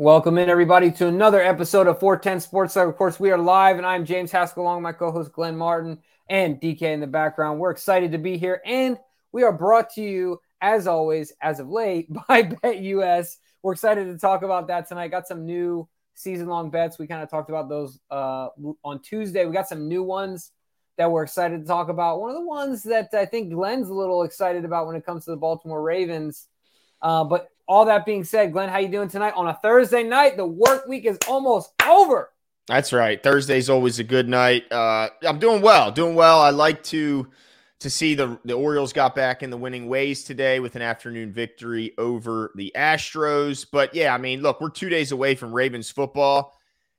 Welcome in, everybody, to another episode of 410 Sports. Of course, we are live, and I'm James Haskell, along with my co host Glenn Martin and DK in the background. We're excited to be here, and we are brought to you, as always, as of late, by BetUS. We're excited to talk about that tonight. Got some new season long bets. We kind of talked about those uh, on Tuesday. We got some new ones that we're excited to talk about. One of the ones that I think Glenn's a little excited about when it comes to the Baltimore Ravens. Uh, but all that being said, Glenn, how you doing tonight on a Thursday night? The work week is almost over. That's right. Thursday's always a good night. Uh, I'm doing well, doing well. I like to to see the the Orioles got back in the winning ways today with an afternoon victory over the Astros. But yeah, I mean, look, we're two days away from Ravens football,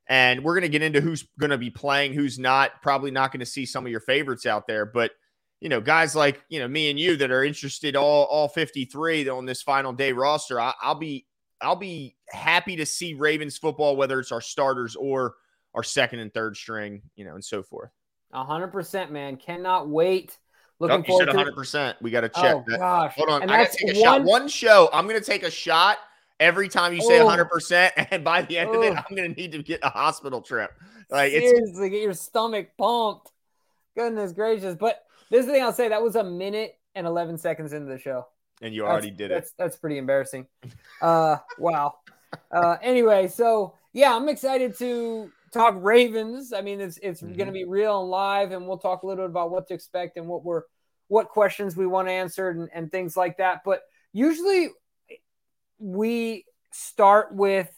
and we're going to get into who's going to be playing, who's not. Probably not going to see some of your favorites out there, but you know, guys like you know me and you that are interested all all 53 on this final day roster, I, will be I'll be happy to see Ravens football, whether it's our starters or our second and third string, you know, and so forth. hundred percent, man. Cannot wait. Looking forward to hundred percent. We got to check. Oh that. gosh, hold on. And I got to take a one... shot. One show. I'm going to take a shot every time you say 100 percent, and by the end of it, oh. I'm going to need to get a hospital trip. Like seriously, it's... get your stomach pumped. Goodness gracious, but this is the thing I'll say. That was a minute and 11 seconds into the show. And you already that's, did it. That's, that's pretty embarrassing. Uh, wow. Uh, anyway, so yeah, I'm excited to talk Ravens. I mean, it's it's mm-hmm. going to be real and live, and we'll talk a little bit about what to expect and what we're what questions we want answered and, and things like that. But usually we start with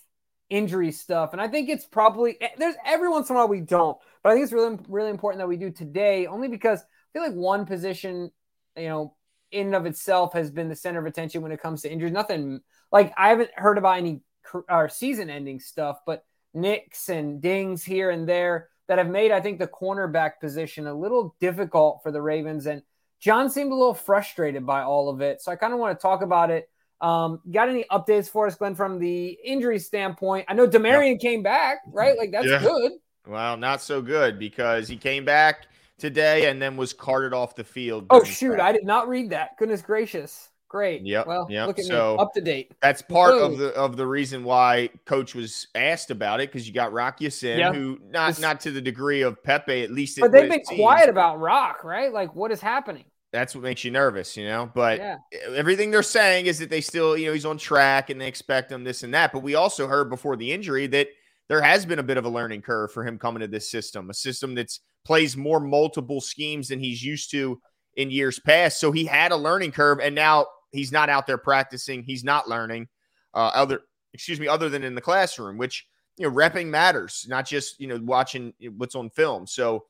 injury stuff, and I think it's probably there's every once in a while we don't, but I think it's really really important that we do today, only because feel like one position, you know, in and of itself has been the center of attention when it comes to injuries. Nothing like I haven't heard about any or season ending stuff, but nicks and dings here and there that have made, I think, the cornerback position a little difficult for the Ravens. And John seemed a little frustrated by all of it. So I kind of want to talk about it. Um, got any updates for us, Glenn, from the injury standpoint? I know Damarion yep. came back, right? Like that's yeah. good. Well, not so good because he came back today and then was carted off the field. Oh shoot, I did not read that. Goodness gracious. Great. Yep. Well, yep. look at so me up to date. That's part of the of the reason why coach was asked about it because you got Rock Ya-Sin, yeah. who not not to the degree of Pepe, at least. But they've been quiet about Rock, right? Like, what is happening? That's what makes you nervous, you know. But yeah. everything they're saying is that they still, you know, he's on track and they expect him this and that. But we also heard before the injury that there has been a bit of a learning curve for him coming to this system, a system that's plays more multiple schemes than he's used to in years past. So he had a learning curve, and now he's not out there practicing. He's not learning uh, other, excuse me, other than in the classroom, which you know, repping matters, not just you know watching what's on film. So.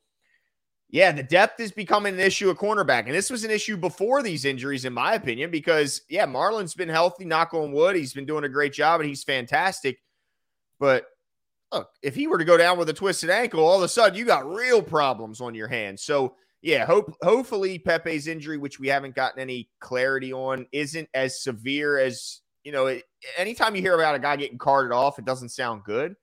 Yeah, the depth is becoming an issue at cornerback. And this was an issue before these injuries, in my opinion, because, yeah, Marlon's been healthy, knock on wood. He's been doing a great job and he's fantastic. But look, if he were to go down with a twisted ankle, all of a sudden you got real problems on your hands. So yeah, hope hopefully Pepe's injury, which we haven't gotten any clarity on, isn't as severe as you know. It, anytime you hear about a guy getting carted off, it doesn't sound good.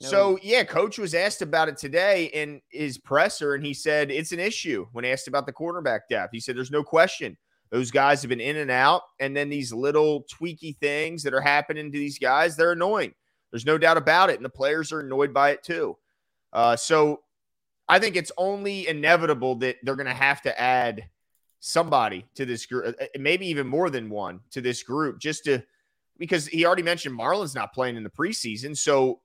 No. So yeah, coach was asked about it today in his presser, and he said it's an issue when asked about the quarterback depth. He said there's no question those guys have been in and out, and then these little tweaky things that are happening to these guys, they're annoying. There's no doubt about it. And the players are annoyed by it too. Uh, so I think it's only inevitable that they're going to have to add somebody to this group, uh, uh, maybe even more than one to this group, just to because he already mentioned Marlon's not playing in the preseason. So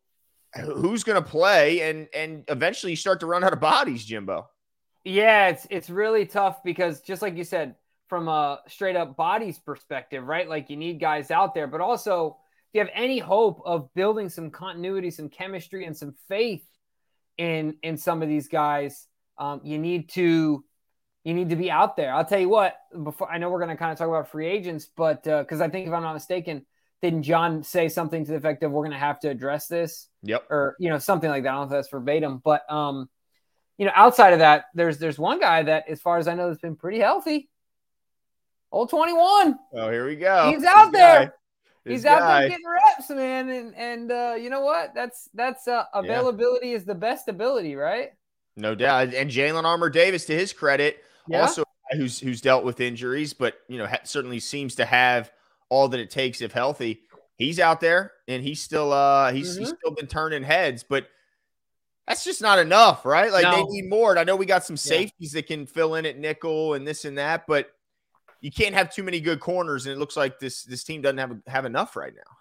who's going to play? And and eventually you start to run out of bodies, Jimbo. Yeah, it's it's really tough because just like you said, from a straight up bodies perspective, right? Like you need guys out there, but also you have any hope of building some continuity, some chemistry, and some faith in in some of these guys, um, you need to you need to be out there. I'll tell you what. Before I know we're going to kind of talk about free agents, but because uh, I think if I'm not mistaken, didn't John say something to the effect of we're going to have to address this? Yep. Or you know something like that. I don't know if that's verbatim, but um, you know, outside of that, there's there's one guy that, as far as I know, has been pretty healthy. Old 21. Oh, here we go. He's out there he's guy. out there getting reps, man, and and uh, you know what? That's that's uh, availability yeah. is the best ability, right? No doubt. And Jalyn Armour Davis, to his credit, yeah. also who's who's dealt with injuries, but you know ha- certainly seems to have all that it takes if healthy. he's out there and he's still uh he's mm-hmm. he's still been turning heads, but that's just not enough, right? Like no. they need more. And I know we got some safeties yeah. that can fill in at nickel and this and that, but you can't have too many good corners. And it looks like this this team doesn't have have enough right now.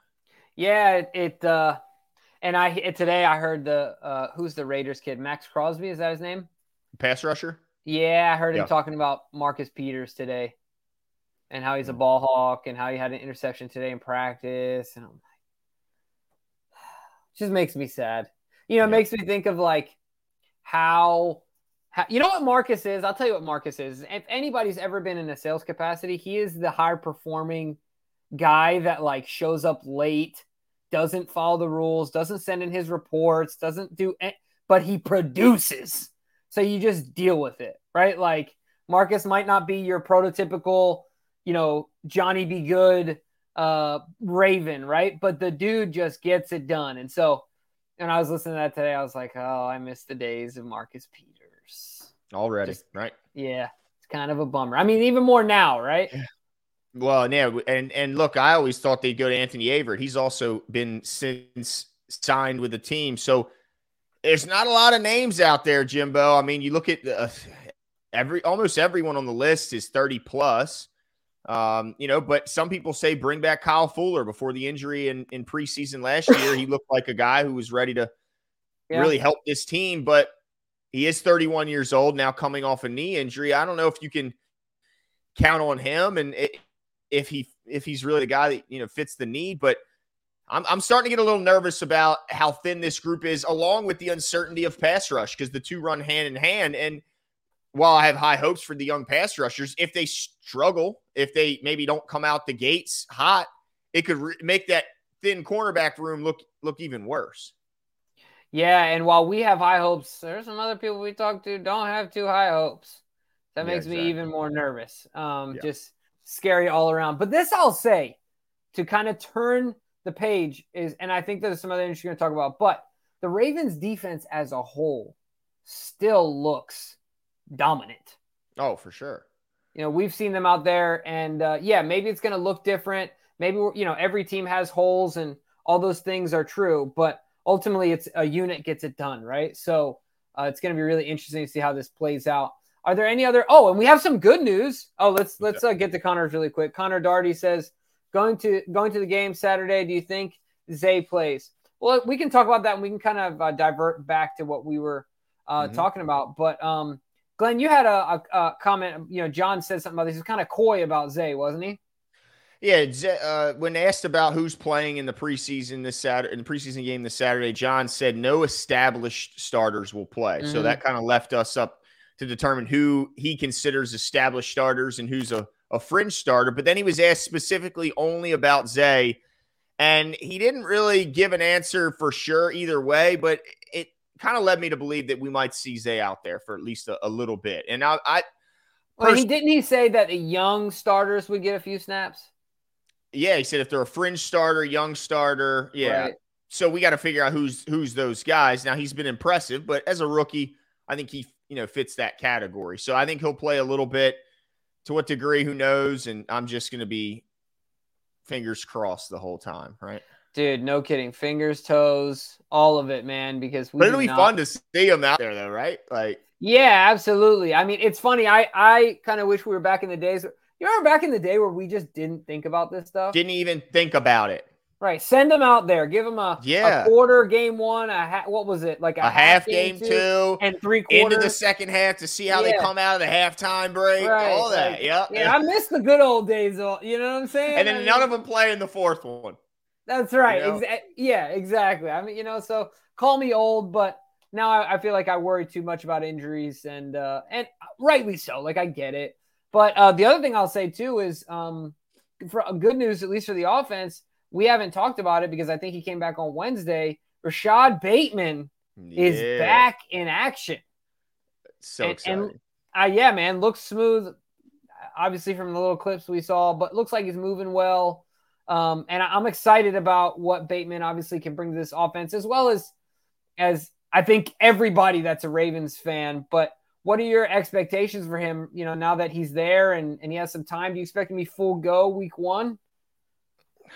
Yeah, it, it uh and I today I heard the uh who's the Raiders kid? Maxx Crosby, is that his name? Pass rusher? Yeah, I heard him talking about Marcus Peters today and how he's a mm. ball hawk and how he had an interception today in practice. And I'm like, just makes me sad. You know, it makes me think of like how, you know what Marcus is? I'll tell you what Marcus is. If anybody's ever been in a sales capacity, he is the high performing guy that like shows up late, doesn't follow the rules, doesn't send in his reports, doesn't do, any, but he produces. So you just deal with it, right? Like Marcus might not be your prototypical, you know, Johnny be good uh Raven, right? But the dude just gets it done. And so and I was listening to that today, I was like, oh, I miss the days of Marcus Peters. Already, just, right? Yeah. It's kind of a bummer. I mean, even more now, right? Yeah. Well, yeah, and and look, I always thought they'd go to Anthony Averett. He's also been since signed with the team. So there's not a lot of names out there, Jimbo. I mean, you look at uh, every almost everyone on the list is 30 plus. Um, you know, but some people say bring back Kyle Fuller before the injury in, in preseason last year. he looked like a guy who was ready to yeah. really help this team, but he is 31 years old now, coming off a knee injury. I don't know if you can count on him and if he if he's really the guy that you know fits the need, but I'm, I'm starting to get a little nervous about how thin this group is, along with the uncertainty of pass rush, because the two run hand in hand. And while I have high hopes for the young pass rushers, if they struggle, if they maybe don't come out the gates hot, it could re- make that thin cornerback room look look even worse. Yeah, and while we have high hopes, there's some other people we talk to don't have too high hopes. That makes yeah, exactly. me even more nervous. Um, yeah. just scary all around. But this I'll say to kind of turn the page is, and I think there's some other things you're going to talk about, but the Ravens defense as a whole still looks dominant. Oh, for sure. You know, we've seen them out there, and uh, yeah, maybe it's going to look different. Maybe, you know, every team has holes and all those things are true, but ultimately it's a unit gets it done, right? So uh, it's going to be really interesting to see how this plays out. Are there any other? Oh, and we have some good news. Oh, let's let's uh, get to Connor's really quick. Connor Darty says Going to going to the game Saturday, do you think Zay plays? Well, we can talk about that and we can kind of uh, divert back to what we were uh, mm-hmm. talking about. But um, Glenn, you had a, a, a, comment. You know, John said something about this. He's kind of coy about Zay, wasn't he? Yeah, uh, when asked about who's playing in the preseason this Saturday, in the preseason game this Saturday, John said no established starters will play. Mm-hmm. So that kind of left us up to determine who he considers established starters and who's a a fringe starter. But then he was asked specifically only about Zay, and he didn't really give an answer for sure either way. But it kind of led me to believe that we might see Zay out there for at least a, a little bit. And I, I well, he didn't he say that the young starters would get a few snaps? Yeah, he said if they're a fringe starter, young starter, yeah. Right. So we got to figure out who's who's those guys. Now he's been impressive, but as a rookie, I think he you know fits that category. So I think he'll play a little bit. To what degree, who knows? And I'm just going to be fingers crossed the whole time, right? Dude, no kidding. Fingers, toes, all of it, man. Because we but it'll be not... fun to see him out there, though, right? Like, yeah, absolutely. I mean, it's funny. I I kind of wish we were back in the days. You remember back in the day where we just didn't think about this stuff? Didn't even think about it. Right. Send them out there. Give them a, yeah. a quarter game one. A ha- what was it? Like a, a half, half, game, game two, and three quarters. Into the second half to see how yeah. they come out of the halftime break. Right. All that. Like, yep. Yeah. I miss the good old days. You know what I'm saying? And then I mean, none of them play in the fourth one. That's right. You know? Exa- yeah, exactly. I mean, you know, so call me old, but now I, I feel like I worry too much about injuries and, uh, and rightly so. Like I get it. But uh, the other thing I'll say too is um, for good news, at least for the offense – we haven't talked about it because I think he came back on Wednesday. Rashod Bateman yeah. is back in action. So and, exciting. And, uh, yeah, man, looks smooth. Obviously, from the little clips we saw, but looks like he's moving well. Um, and I'm excited about what Bateman obviously can bring to this offense, as well as as I think everybody that's a Ravens fan. But what are your expectations for him? You know, now that he's there and, and he has some time, do you expect him to be full go week one?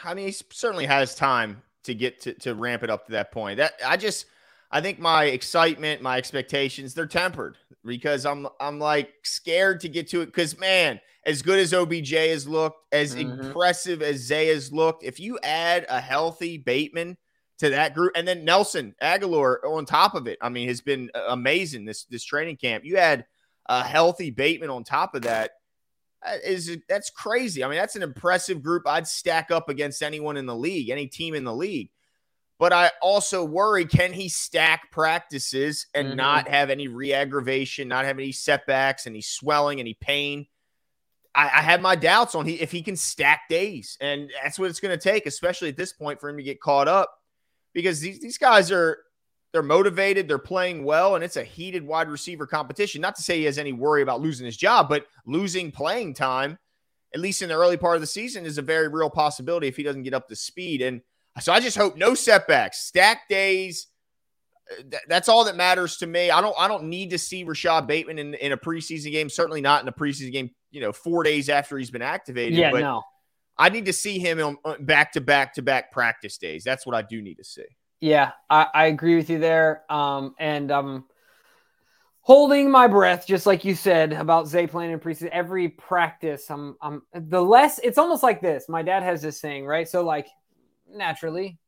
I mean, he certainly has time to get to, to ramp it up to that point. That I just I think my excitement, my expectations, they're tempered because I'm I'm like scared to get to it because man, as good as OBJ has looked, as mm-hmm. impressive as Zay has looked, if you add a healthy Bateman to that group, and then Nelson Agholor on top of it, I mean, has been amazing this this training camp. You had a healthy Bateman on top of that is that's crazy. I mean, that's an impressive group. I'd stack up against anyone in the league, any team in the league. But I also worry can he stack practices and mm-hmm. not have any re aggravation, not have any setbacks, any swelling, any pain? I, I had my doubts on he, if he can stack days. And that's what it's going to take, especially at this point, for him to get caught up because these, these guys are they're motivated, they're playing well, and it's a heated wide receiver competition. Not to say he has any worry about losing his job, but losing playing time, at least in the early part of the season, is a very real possibility if he doesn't get up to speed. And so I just hope no setbacks, stack days. Uh, that's all that matters to me. I don't. I don't need to see Rashod Bateman in, in a preseason game. Certainly not in a preseason game. You know, four days after he's been activated. Yeah, no. I need to see him on back to back to back practice days. That's what I do need to see. Yeah, I, I agree with you there. Um, and um, holding my breath, just like you said about Zay playing in preseason. Every practice, I'm, I'm the less. It's almost like this. My dad has this saying, right? So, like, naturally,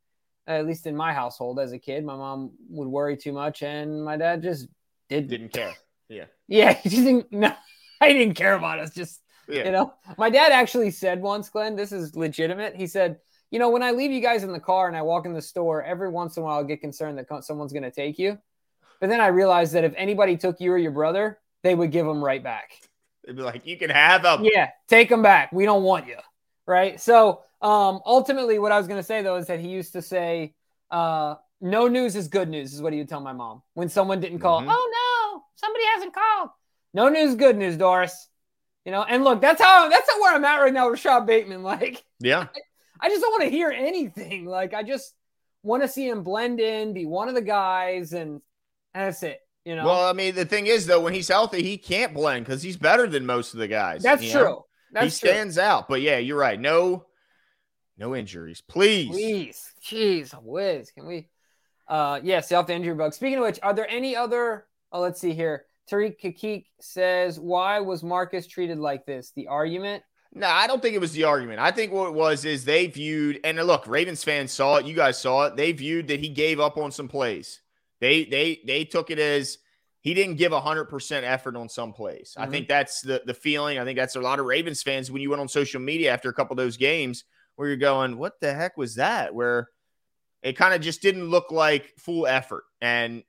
at least in my household as a kid, my mom would worry too much, and my dad just did didn't care. Yeah, yeah, he didn't. No, I didn't care about us. Just yeah. you know, my dad actually said once, Glenn, this is legitimate. He said you know, when I leave you guys in the car and I walk in the store, every once in a while I get concerned that someone's going to take you. But then I realized that if anybody took you or your brother, they would give them right back. They'd be like, you can have them. Yeah, take them back. We don't want you. Right. So um, ultimately, what I was going to say, though, is that he used to say, uh, no news is good news, is what he would tell my mom when someone didn't call. Mm-hmm. Oh, no, somebody hasn't called. No news, good news, Doris. You know, and look, that's how that's how where I'm at right now, Rashod Bateman. Like, yeah, I just don't want to hear anything. Like I just want to see him blend in, be one of the guys, and, and that's it. You know. Well, I mean, the thing is though, when he's healthy, he can't blend because he's better than most of the guys. That's true. Know? That's he stands true. out. But yeah, you're right. No, no injuries, please. Please, jeez, whiz. Can we? Uh, yeah, self injury bug. Speaking of which, are there any other? Oh, let's see here. Tariq Kakik says, "Why was Marcus treated like this?" The argument no, I don't think it was the argument. I think what it was is they viewed, and look, Ravens fans saw it. You guys saw it. They viewed that he gave up on some plays. They they they took it as he didn't give hundred percent effort on some plays. Mm-hmm. I think that's the the feeling. I think that's a lot of Ravens fans when you went on social media after a couple of those games where you're going, "What the heck was that?" Where it kind of just didn't look like full effort, and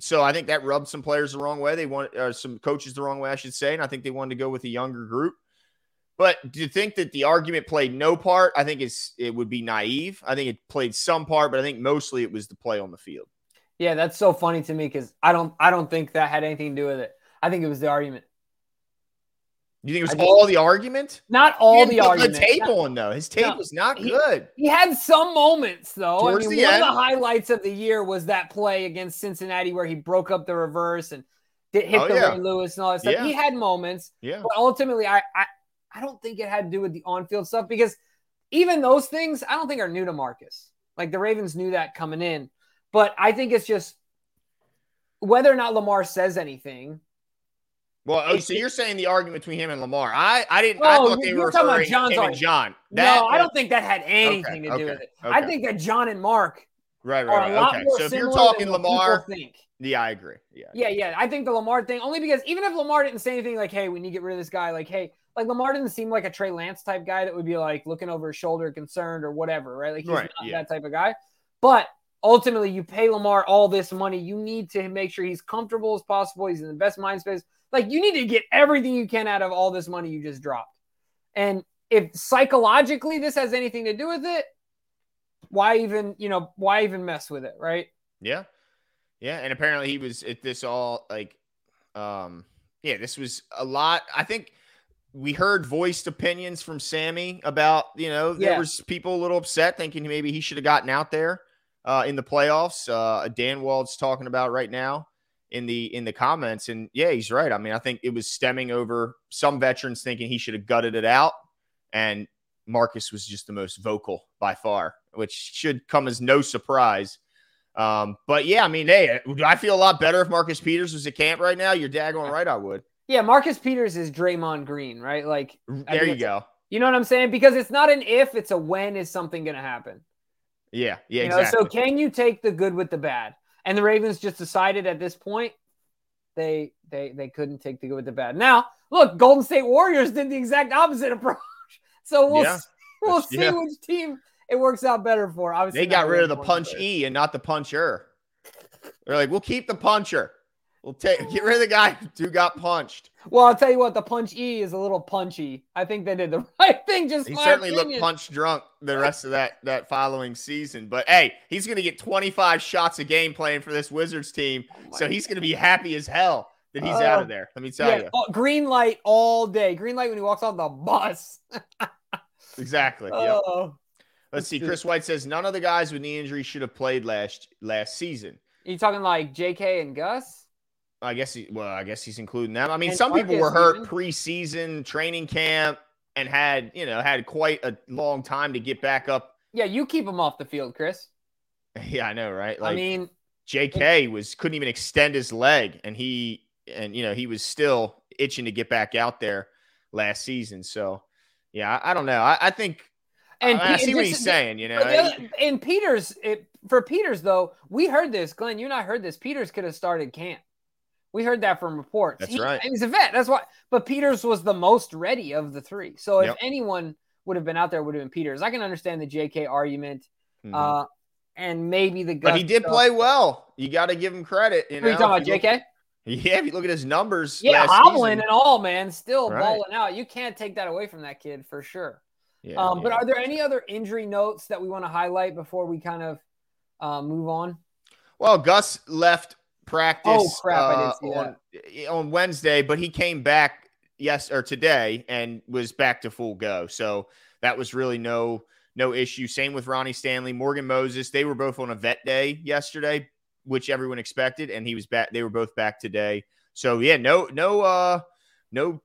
so I think that rubbed some players the wrong way. They want uh, some coaches the wrong way, I should say, and I think they wanted to go with a younger group. But to think that the argument played no part, I think it's it would be naive. I think it played some part, but I think mostly it was the play on the field. Yeah, that's so funny to me because I don't I don't think that had anything to do with it. I think it was the argument. You think it was all the argument? Not all the argument. The tape on though. His tape no, was not he, good. He had some moments though. Towards I mean, one end. of the highlights of the year was that play against Cincinnati where he broke up the reverse and hit oh, the yeah. Ray Lewis and all that stuff. Yeah. He had moments. Yeah. But ultimately, I, I I don't think it had to do with the on-field stuff because even those things I don't think are new to Marcus. Like the Ravens knew that coming in, but I think it's just whether or not Lamar says anything. Well, oh, so you're saying the argument between him and Lamar? I I didn't. Oh, I thought they were referring John's him and John. That, no, I don't think that had anything okay, to do okay, with it. Okay. I think that John and Mark right, right, right. okay. So if you're talking Lamar, think. yeah, I agree. Yeah, yeah, yeah. I think the Lamar thing only because even if Lamar didn't say anything like, "Hey, we need to get rid of this guy," like, "Hey, like Lamar didn't seem like a Trey Lance type guy that would be like looking over his shoulder, concerned or whatever, right? Like he's right, not yeah. that type of guy. But ultimately, you pay Lamar all this money. You need to make sure he's comfortable as possible. He's in the best mind space. Like you need to get everything you can out of all this money you just dropped. And if psychologically this has anything to do with it, why even, you know, why even mess with it, right? Yeah. Yeah. And apparently he was at this all like um yeah, this was a lot. I think we heard voiced opinions from Sammy about, you know, there yeah. was people a little upset thinking maybe he should have gotten out there uh, in the playoffs. Uh, Dan Wald's talking about right now in the in the comments, and yeah, he's right. I mean, I think it was stemming over some veterans thinking he should have gutted it out, and Marcus was just the most vocal by far, which should come as no surprise. Um, but yeah, I mean, hey, I feel a lot better if Marcus Peters was at camp right now. You're daggone right, I would. Yeah, Marcus Peters is Draymond Green, right? Like there you go. You know what I'm saying? Because it's not an if, it's a when is something going to happen. Yeah, yeah, you know, exactly. So can you take the good with the bad? And the Ravens just decided at this point they they they couldn't take the good with the bad. Now, look, Golden State Warriors did the exact opposite approach. So we'll yeah. we'll see yeah. which team it works out better for. Obviously, they got rid of the punch E and not the puncher. They're like, we'll keep the puncher. We'll take get rid of the guy who got punched. Well, I'll tell you what, the punch E is a little punchy. I think they did the right thing. Just he certainly opinion. looked punch drunk the rest of that that following season. But hey, he's going to get 25 shots a game playing for this Wizards team, oh so he's going to be happy as hell that he's uh, out of oh, there. Let me tell yeah, you, oh, green light all day. Green light when he walks on the bus. exactly. Yep. Oh, Let's see. Chris White says none of the guys with knee injury should have played last last season. Are you talking like J.K. and Gus? I guess he, well, I guess he's including them. I mean, and some Marcus people were hurt preseason training camp and had, you know, had quite a long time to get back up. Yeah, you keep him off the field, Chris. Yeah, I know, right? Like, I mean, JK was couldn't even extend his leg, and he and you know he was still itching to get back out there last season. So, yeah, I, I don't know. I, I think and I, I see what he's saying, you know. In Peters, it, for Peters though, we heard this, Glenn. You and I heard this. Peters could have started camp. We heard that from reports. That's he, right. He's a vet. That's why. But Peters was the most ready of the three. So if yep. anyone would have been out there, would have been Peters. I can understand the JK argument. Mm-hmm. Uh, and maybe the But he did stuff. play well. You got to give him credit. You know, Are you talking about JK? Look, yeah, if you look at his numbers. Yeah, hobbling season. and all, man. Still right. balling out. You can't take that away from that kid for sure. Yeah, um, yeah. But are there any other injury notes that we want to highlight before we kind of uh, move on? Well, Gus left practice oh, crap, uh, on, on Wednesday, but he came back yes or today and was back to full go. So that was really no no issue. Same with Ronnie Stanley, Morgan Moses. They were both on a vet day yesterday, which everyone expected, and he was back. They were both back today. So yeah, no no uh no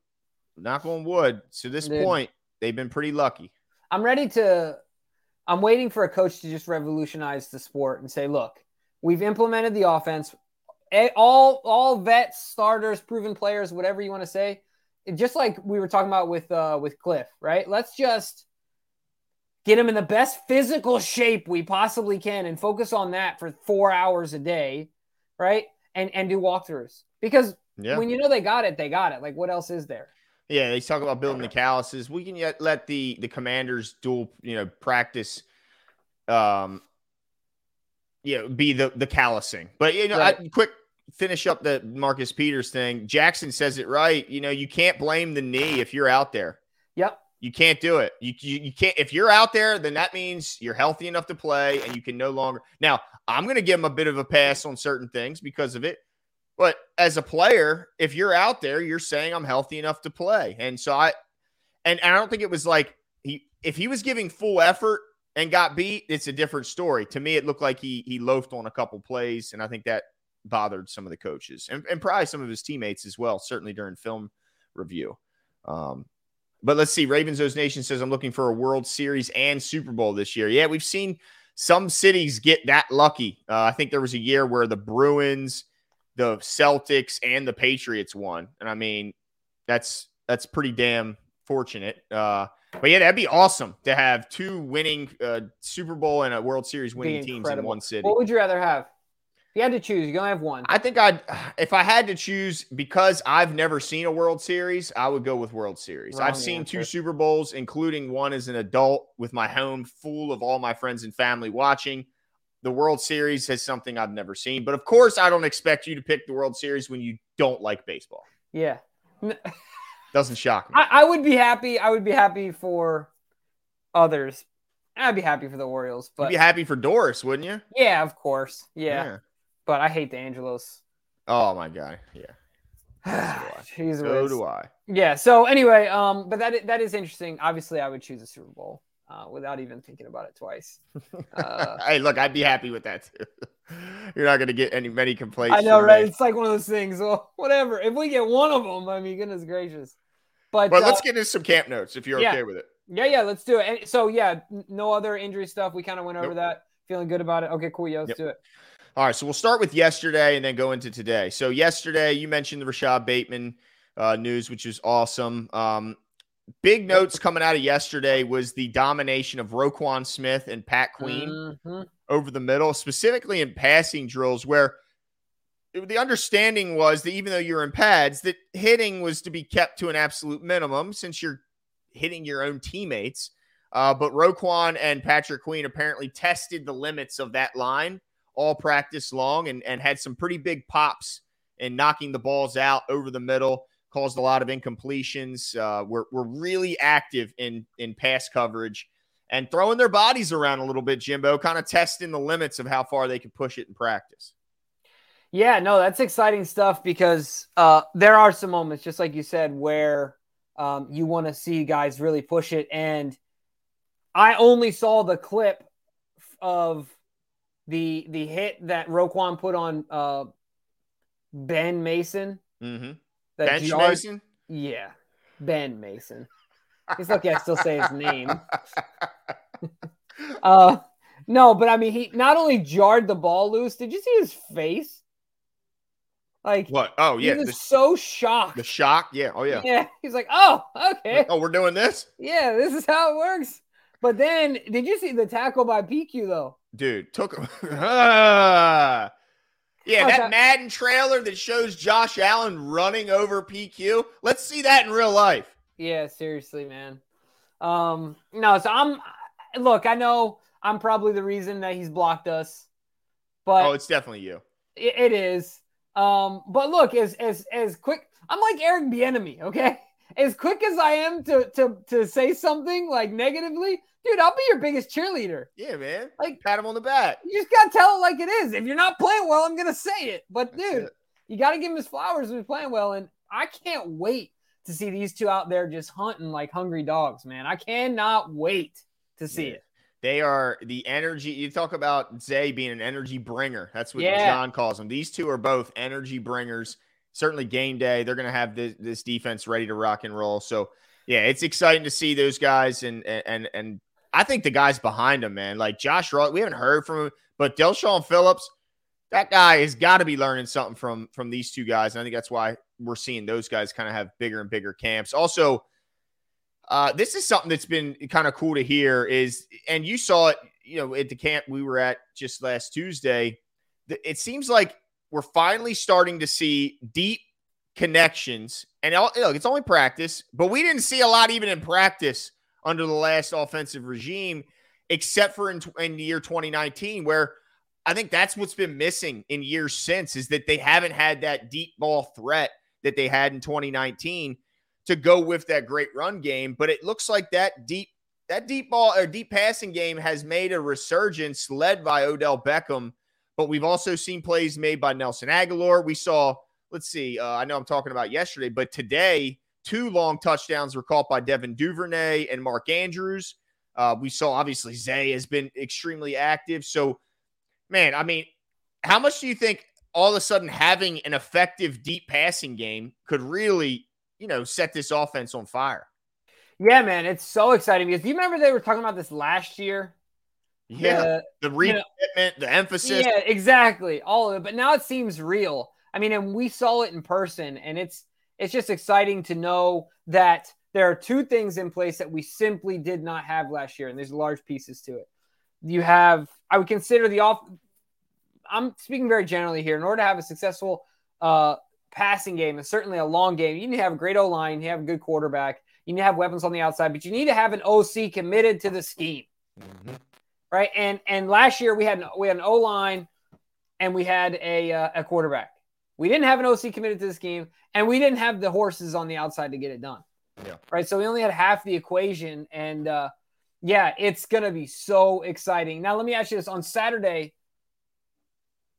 knock on wood. To this Dude, point, they've been pretty lucky. I'm ready to. I'm waiting for a coach to just revolutionize the sport and say, look, we've implemented the offense all all vets, starters, proven players, whatever you want to say. Just like we were talking about with uh, with Cliff, right? Let's just get him in the best physical shape we possibly can and focus on that for four hours a day, right? And and do walkthroughs because yeah. when you know they got it, they got it. Like what else is there? Yeah, they talk about building the calluses. We can yet let the the commanders dual, you know, practice um you know, be the the callousing. But you know, right. I, quick finish up the Marcus Peters thing. Jackson says it right. You know, you can't blame the knee if you're out there. Yep. You can't do it. You, you, you can't. If you're out there, then that means you're healthy enough to play, and you can no longer. Now, I'm going to give him a bit of a pass on certain things because of it. But as a player, if you're out there, you're saying I'm healthy enough to play, and so I, and, and I don't think it was like he if he was giving full effort and got beat, it's a different story. To me, it looked like he he loafed on a couple plays, and I think that bothered some of the coaches and, and probably some of his teammates as well, certainly during film review. Um, but let's see. Ravens O's Nation says, I'm looking for a World Series and Super Bowl this year. Yeah, we've seen some cities get that lucky. Uh, I think there was a year where the Bruins, the Celtics, and the Patriots won. And I mean, that's that's pretty damn fortunate. Uh, but yeah, that'd be awesome to have two winning uh, Super Bowl and a World Series winning teams in one city. What would you rather have? If you had to choose, you only have one. I think I'd, if I had to choose, because I've never seen a World Series, I would go with World Series. Wrong I've seen answer. two Super Bowls, including one as an adult with my home full of all my friends and family watching. The World Series is something I've never seen. But of course, I don't expect you to pick the World Series when you don't like baseball. Yeah. Doesn't shock me. I, I would be happy. I would be happy for others. I'd be happy for the Orioles, but You'd be happy for Doris, wouldn't you? Yeah, of course. yeah. yeah but I hate the Angelos. Oh my god, yeah. Jeez, so do I. Yeah. So anyway, um, but that that is interesting. Obviously, I would choose a Super Bowl uh, without even thinking about it twice. Uh, hey, look, I'd be happy with that too. You're not going to get any many complaints. I know, right? Me. It's like one of those things. Well, whatever. If we get one of them, I mean, goodness gracious. But but uh, let's get into some camp notes if you're yeah. okay with it. Yeah, yeah, let's do it. And so yeah, no other injury stuff. We kind of went over nope. that. Feeling good about it. Okay, cool. Yeah, let's yep. do it. All right, so we'll start with yesterday and then go into today. So yesterday, you mentioned the Rashod Bateman uh, news, which is awesome. Um, big notes coming out of yesterday was the domination of Roquan Smith and Pat Queen mm-hmm. over the middle, specifically in passing drills, where the understanding was that even though you're in pads, that hitting was to be kept to an absolute minimum since you're hitting your own teammates. Uh, but Roquan and Patrick Queen apparently tested the limits of that line all practice long and, and had some pretty big pops in knocking the balls out over the middle caused a lot of incompletions. Uh, we're, we're really active in in pass coverage and throwing their bodies around a little bit, Jimbo, kind of testing the limits of how far they can push it in practice. Yeah, no, that's exciting stuff because uh, there are some moments, just like you said, where um, you want to see guys really push it. And I only saw the clip of the the hit that Roquan put on uh, Ben Mason. Mm-hmm. That Bench jarred, Mason? Yeah. Ben Mason. He's lucky I still say his name. uh no, but I mean he not only jarred the ball loose, did you see his face? Like what? Oh yeah, he was the, so shocked. The shock, yeah. Oh yeah. Yeah, he's like, oh okay. oh, we're doing this. Yeah, this is how it works. But then, did you see the tackle by PQ though? Dude, took him. Ah. Yeah, that Madden trailer that shows Josh Allen running over PQ. Let's see that in real life. Yeah, seriously, man. Um, no, so I'm look, I know I'm probably the reason that he's blocked us. But Oh, it's definitely you. it, it is. Um, but look, as as as quick I'm like Eric Bieniemy, okay? As quick as I am to to to say something like negatively, dude, I'll be your biggest cheerleader. Yeah, man. Like pat him on the back. You just gotta tell it like it is. If you're not playing well, I'm gonna say it. But dude, you gotta give him his flowers when he's playing well. And I can't wait to see these two out there just hunting like hungry dogs, man. I cannot wait to see yeah. it. They are the energy. You talk about Zay being an energy bringer. That's what yeah. John calls them. These two are both energy bringers. Certainly, game day, they're going to have this, this defense ready to rock and roll. So, yeah, it's exciting to see those guys and and and I think the guys behind him, man, like Josh we haven't heard from him, but Del'Shawn Phillips, that guy has got to be learning something from from these two guys. And I think that's why we're seeing those guys kind of have bigger and bigger camps. Also, uh, this is something that's been kind of cool to hear is, and you saw it, you know, at the camp we were at just last Tuesday. It seems like we're finally starting to see deep connections. And look, it's only practice, but we didn't see a lot even in practice under the last offensive regime, except for in, in year 2019, where I think that's what's been missing in years since is that they haven't had that deep ball threat that they had in 2019 to go with that great run game. But it looks like that deep that deep ball or deep passing game has made a resurgence led by Odell Beckham. But we've also seen plays made by Nelson Agholor. We saw, let's see, uh, I know I'm talking about yesterday, but today Two long touchdowns were caught by Devin Duvernay and Mark Andrews. Uh, we saw obviously Zay has been extremely active. So, man, I mean, how much do you think all of a sudden having an effective deep passing game could really, you know, set this offense on fire? Yeah, man, it's so exciting because do you remember they were talking about this last year? Yeah, the, the recommitment, you know, the emphasis. Yeah, exactly, all of it. But now it seems real. I mean, and we saw it in person, and it's it's just exciting to know that there are two things in place that we simply did not have last year, and there's large pieces to it. You have, I would consider the off. I'm speaking very generally here. In order to have a successful uh, passing game and certainly a long game, you need to have a great O line, you have a good quarterback, you need to have weapons on the outside, but you need to have an OC committed to the scheme, mm-hmm. right? And and last year we had an, we had an O line and we had a uh, a quarterback. We didn't have an OC committed to this game, and we didn't have the horses on the outside to get it done. Yeah. Right. So we only had half the equation. And uh, yeah, it's going to be so exciting. Now, let me ask you this on Saturday.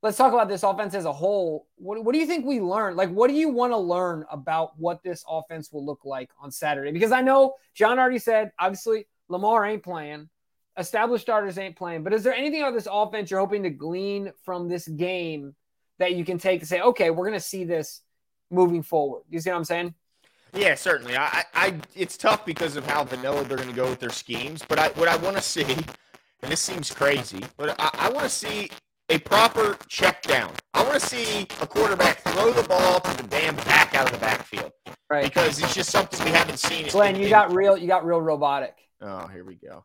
Let's talk about this offense as a whole. What, what do you think we learned? Like, what do you want to learn about what this offense will look like on Saturday? Because I know John already said, obviously, Lamar ain't playing, established starters ain't playing. But is there anything about this offense you're hoping to glean from this game that you can take to say, okay, we're going to see this moving forward. You see what I'm saying? Yeah, certainly. I, I, it's tough because of how vanilla they're going to go with their schemes. But I, what I want to see, and this seems crazy, but I, I want to see a proper check down. I want to see a quarterback throw the ball to the damn back out of the backfield. Right. Because it's just something we haven't seen. Glenn, you got real. You got real robotic. Oh, here we go.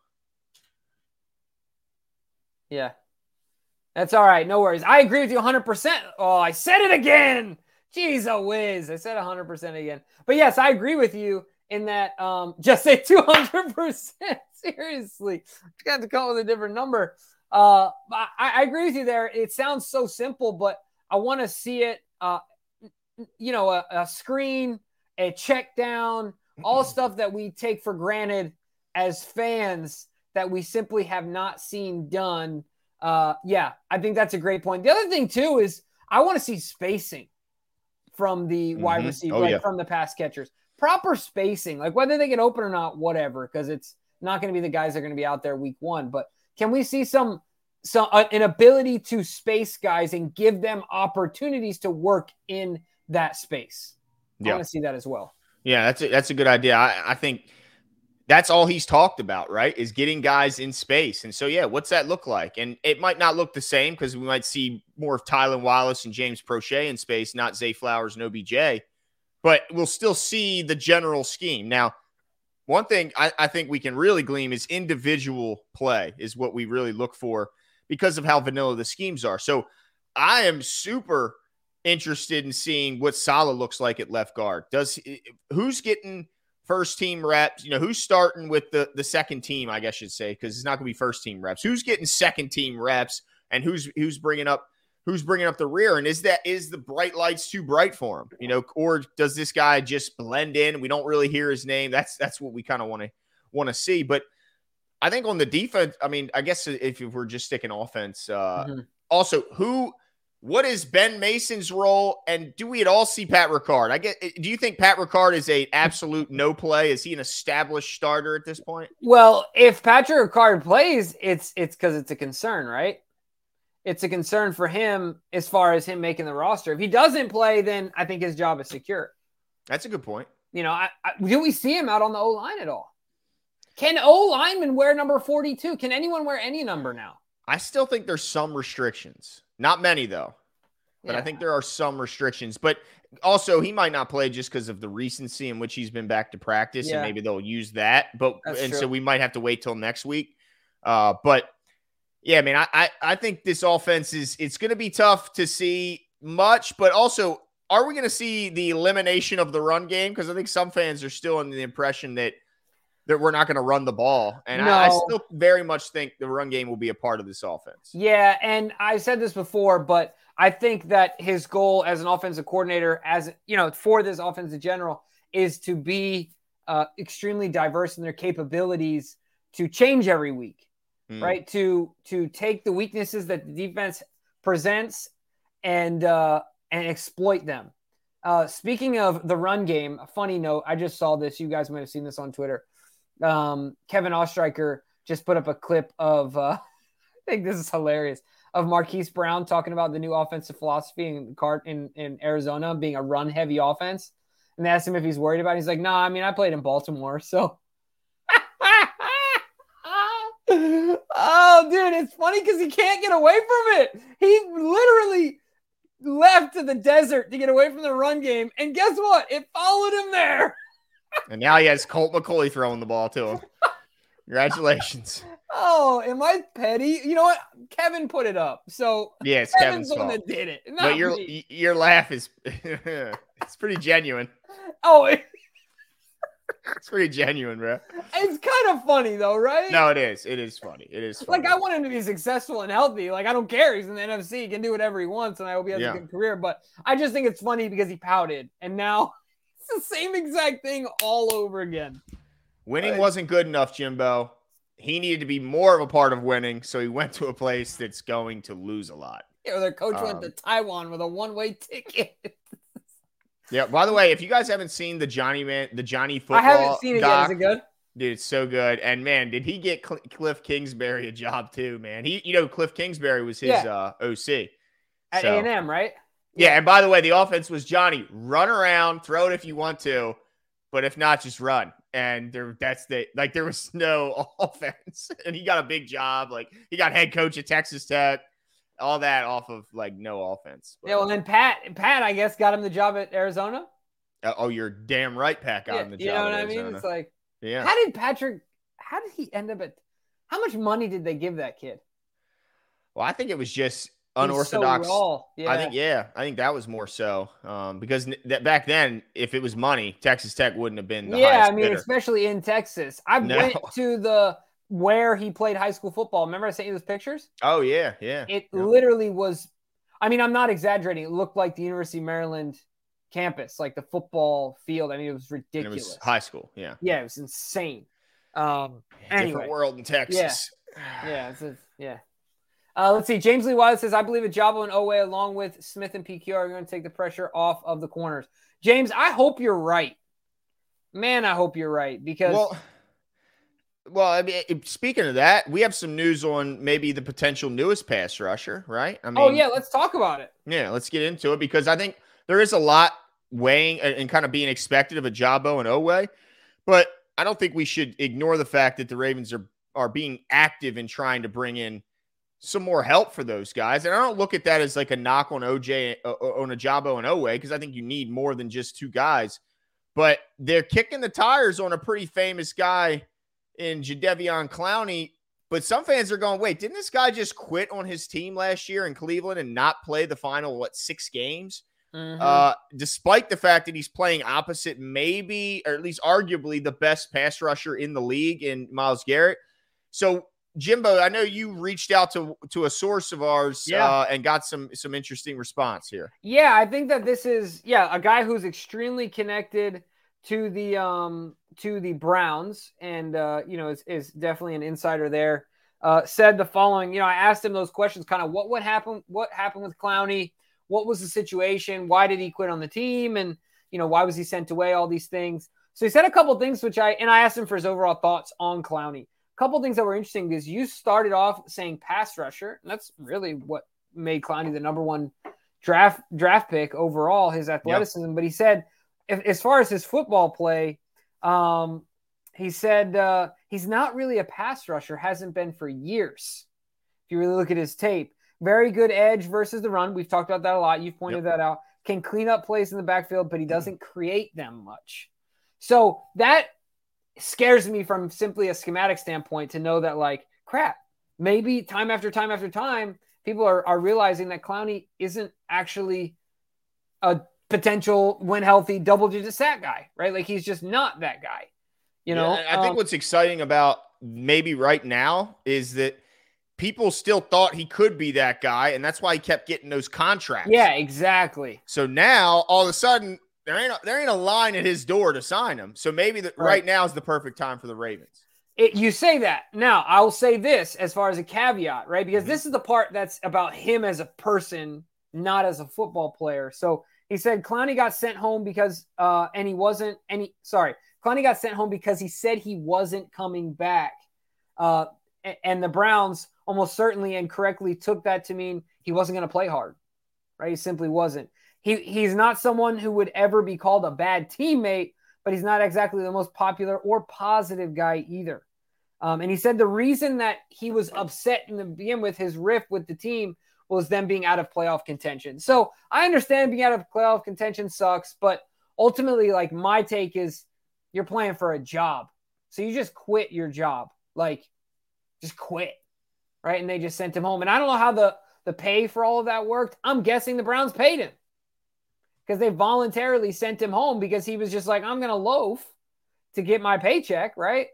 Yeah. That's all right. No worries. I agree with you 100%. Oh, I said it again. Jeez, a whiz. I said 100% again. But yes, I agree with you in that um, just say 200%. Seriously. You got to come up with a different number. Uh, I, I, agree with you there. It sounds so simple, but I want to see it, uh, you know, a, a screen, a check down, all stuff that we take for granted as fans that we simply have not seen done. Uh, yeah, I think that's a great point. The other thing too is I want to see spacing from the mm-hmm. wide receiver, oh, like yeah. from the pass catchers. Proper spacing, like whether they get open or not, whatever, because it's not going to be the guys that are going to be out there week one. But can we see some, some uh, an ability to space guys and give them opportunities to work in that space? Yeah. I want to see that as well. Yeah, that's a, that's a good idea. I, I think that's all he's talked about, right? Is getting guys in space. And so, yeah, what's that look like? And it might not look the same because we might see more of Tylan Wallace and James Proche in space, not Zay Flowers and OBJ, but we'll still see the general scheme. Now, one thing I, I think we can really glean is individual play, is what we really look for because of how vanilla the schemes are. So I am super interested in seeing what Saleh looks like at left guard. Does who's getting first team reps? You know, who's starting with the the second team? I guess should say because it's not going to be first team reps. Who's getting second team reps, and who's who's bringing up who's bringing up the rear? And is that is the bright lights too bright for him? You know, or does this guy just blend in? We don't really hear his name. That's that's what we kind of want to want to see. But I think on the defense, I mean, I guess if we're just sticking offense, uh, mm-hmm. also who what is Ben Mason's role, and do we at all see Pat Ricard? I get. Eh, do you think Pat Ricard is a absolute no play? Is he an established starter at this point? Well, if Patrick Ricard plays, it's it's because it's a concern, right? It's a concern for him as far as him making the roster. If he doesn't play, then I think his job is secure. That's a good point. You know, I, I, do we see him out on the O line at all? Can O lineman wear number forty-two? Can anyone wear any number now? I still think there's some restrictions. Not many though. But yeah. I think there are some restrictions. But also, he might not play just because of the recency in which he's been back to practice, yeah. and maybe they'll use that. But That's and true. so we might have to wait till next week. Uh, but yeah, I mean, I, I I think this offense is it's going to be tough to see much, but also, are we going to see the elimination of the run game? Because I think some fans are still in the impression that that we're not going to run the ball. And no. I, I, still very much think the run game will be a part of this offense. Yeah. And I said this before, but I think that his goal as an offensive coordinator, as you know, for this offense in general, is to be uh, extremely diverse in their capabilities to change every week, mm. right? To to take the weaknesses that the defense presents and uh, and exploit them. Uh, speaking of the run game, a funny note, I just saw this. You guys might have seen this on Twitter um, Kevin Oestreicher just put up a clip of, uh, I think this is hilarious, of Marquise Brown talking about the new offensive philosophy in in, in Arizona being a run heavy offense. And they asked him if he's worried about it. He's like, nah, I mean, I played in Baltimore. So, oh, dude, it's funny because he can't get away from it. He literally left to the desert to get away from the run game. And guess what? It followed him there. and now he has Colt McCoy throwing the ball to him. Congratulations. Oh, am I petty? You know what? Kevin put it up. So yeah, it's Kevin's, Kevin's one that did it. but your me. your laugh is it's pretty genuine. Oh, it, it's pretty genuine, bro. It's kind of funny though, right? No, it is. It is funny. It is funny. Like I want him to be successful and healthy. Like I don't care. He's in the NFC. He can do whatever he wants, and I hope he has yeah. a good career. But I just think it's funny because he pouted, and now the same exact thing all over again. Winning right. wasn't good enough, Jimbo. He needed to be more of a part of winning, so he went to a place that's going to lose a lot. Yeah, their coach um, went to Taiwan with a one-way ticket. yeah. By the way, if you guys haven't seen the Johnny man, the Johnny football, I haven't seen it doc, yet. Is it good? Dude, it's so good. And man, did he get Cl- Cliff Kingsbury a job too, man? He, you know, Cliff Kingsbury was his yeah. uh, OC at A and M, right? Yeah, and by the way, the offense was Johnny, run around, throw it if you want to. but if not, just run. And there, that's the like there was no offense, and he got a big job. Like he got head coach at Texas Tech, all that off of like no offense. But, yeah, well, then Pat, Pat, I guess got him the job at Arizona. Uh, oh, you're damn right, Pat got yeah, him the job. You know what I mean? It's like, yeah. How did Patrick? How did he end up at? How much money did they give that kid? Well, I think it was just unorthodox. So yeah. I think yeah, I think that was more so um, because that back then, if it was money, Texas Tech wouldn't have been. yeah, I mean, bidder. especially in Texas. I no. went to the where he played high school football. Remember, I sent you those pictures. Oh yeah, yeah. It yeah. literally was. I mean, I'm not exaggerating. It looked like the University of Maryland campus, like the football field. I mean, it was ridiculous. It was high school, yeah. Yeah, it was insane. Um, Different world in Texas. Yeah, yeah, it's a, yeah. Uh, let's see. James Lee Wiley says, I believe Ojabo and Oweh, along with Smith and PQ, are going to take the pressure off of the corners. James, I hope you're right. Man, I hope you're right because. Well, well, I mean, speaking of that, we have some news on maybe the potential newest pass rusher, right? I mean, oh yeah, let's talk about it. Yeah, let's get into it because I think there is a lot weighing and kind of being expected of a Ojabo and Oweh, but I don't think we should ignore the fact that the Ravens are are being active in trying to bring in some more help for those guys. And I don't look at that as like a knock on OJ on Ojabo and Oweh because I think you need more than just two guys. But they're kicking the tires on a pretty famous guy in Jadeveon Clowney. But some fans are going, wait, didn't this guy just quit on his team last year in Cleveland and not play the final, what, six games? Mm-hmm. Uh, despite the fact that he's playing opposite, maybe, or at least arguably, the best pass rusher in the league in Myles Garrett. So Jimbo, I know you reached out to to a source of ours yeah. uh, and got some some interesting response here. Yeah, I think that this is yeah a guy who's extremely connected to the um to the Browns and uh, you know is, is definitely an insider there. Uh, said the following. You know, I asked him those questions, kind of what would happen, what happened with Clowney, what was the situation, why did he quit on the team, and you know why was he sent away, all these things. So he said a couple things, which I and I asked him for his overall thoughts on Clowney couple things that were interesting is you started off saying pass rusher, and that's really what made Clowney the number one draft draft pick overall, his athleticism. Yep. But he said, if, as far as his football play, um, he said uh, he's not really a pass rusher, hasn't been for years. If you really look at his tape, very good edge versus the run. We've talked about that a lot. You've pointed yep. that out. Can clean up plays in the backfield, but he doesn't create them much. So that scares me from simply a schematic standpoint to know that like crap maybe time after time after time people are, are realizing that clowney isn't actually a potential when healthy double digit sack guy right? Like he's just not that guy you know? Yeah, i think um, what's exciting about maybe right now is that people still thought he could be that guy and that's why he kept getting those contracts. Yeah exactly. So now all of a sudden there ain't a, there ain't a line at his door to sign him. So maybe the, right. right now is the perfect time for the Ravens. It, you say that now. I will say this as far as a caveat, right? Because mm-hmm. this is the part that's about him as a person, not as a football player. So he said Clowney got sent home because, uh, and he wasn't any. Sorry, Clowney got sent home because he said he wasn't coming back. Uh, and the Browns almost certainly and correctly took that to mean he wasn't going to play hard, right? He simply wasn't. He he's not someone who would ever be called a bad teammate, but he's not exactly the most popular or positive guy either. Um, and he said the reason that he was upset in the begin with his riff with the team was them being out of playoff contention. So I understand being out of playoff contention sucks, but ultimately, like my take is you're playing for a job. So you just quit your job. Like just quit. Right. And they just sent him home. And I don't know how the the pay for all of that worked. I'm guessing the Browns paid him because they voluntarily sent him home because he was just like, I'm going to loaf to get my paycheck, right?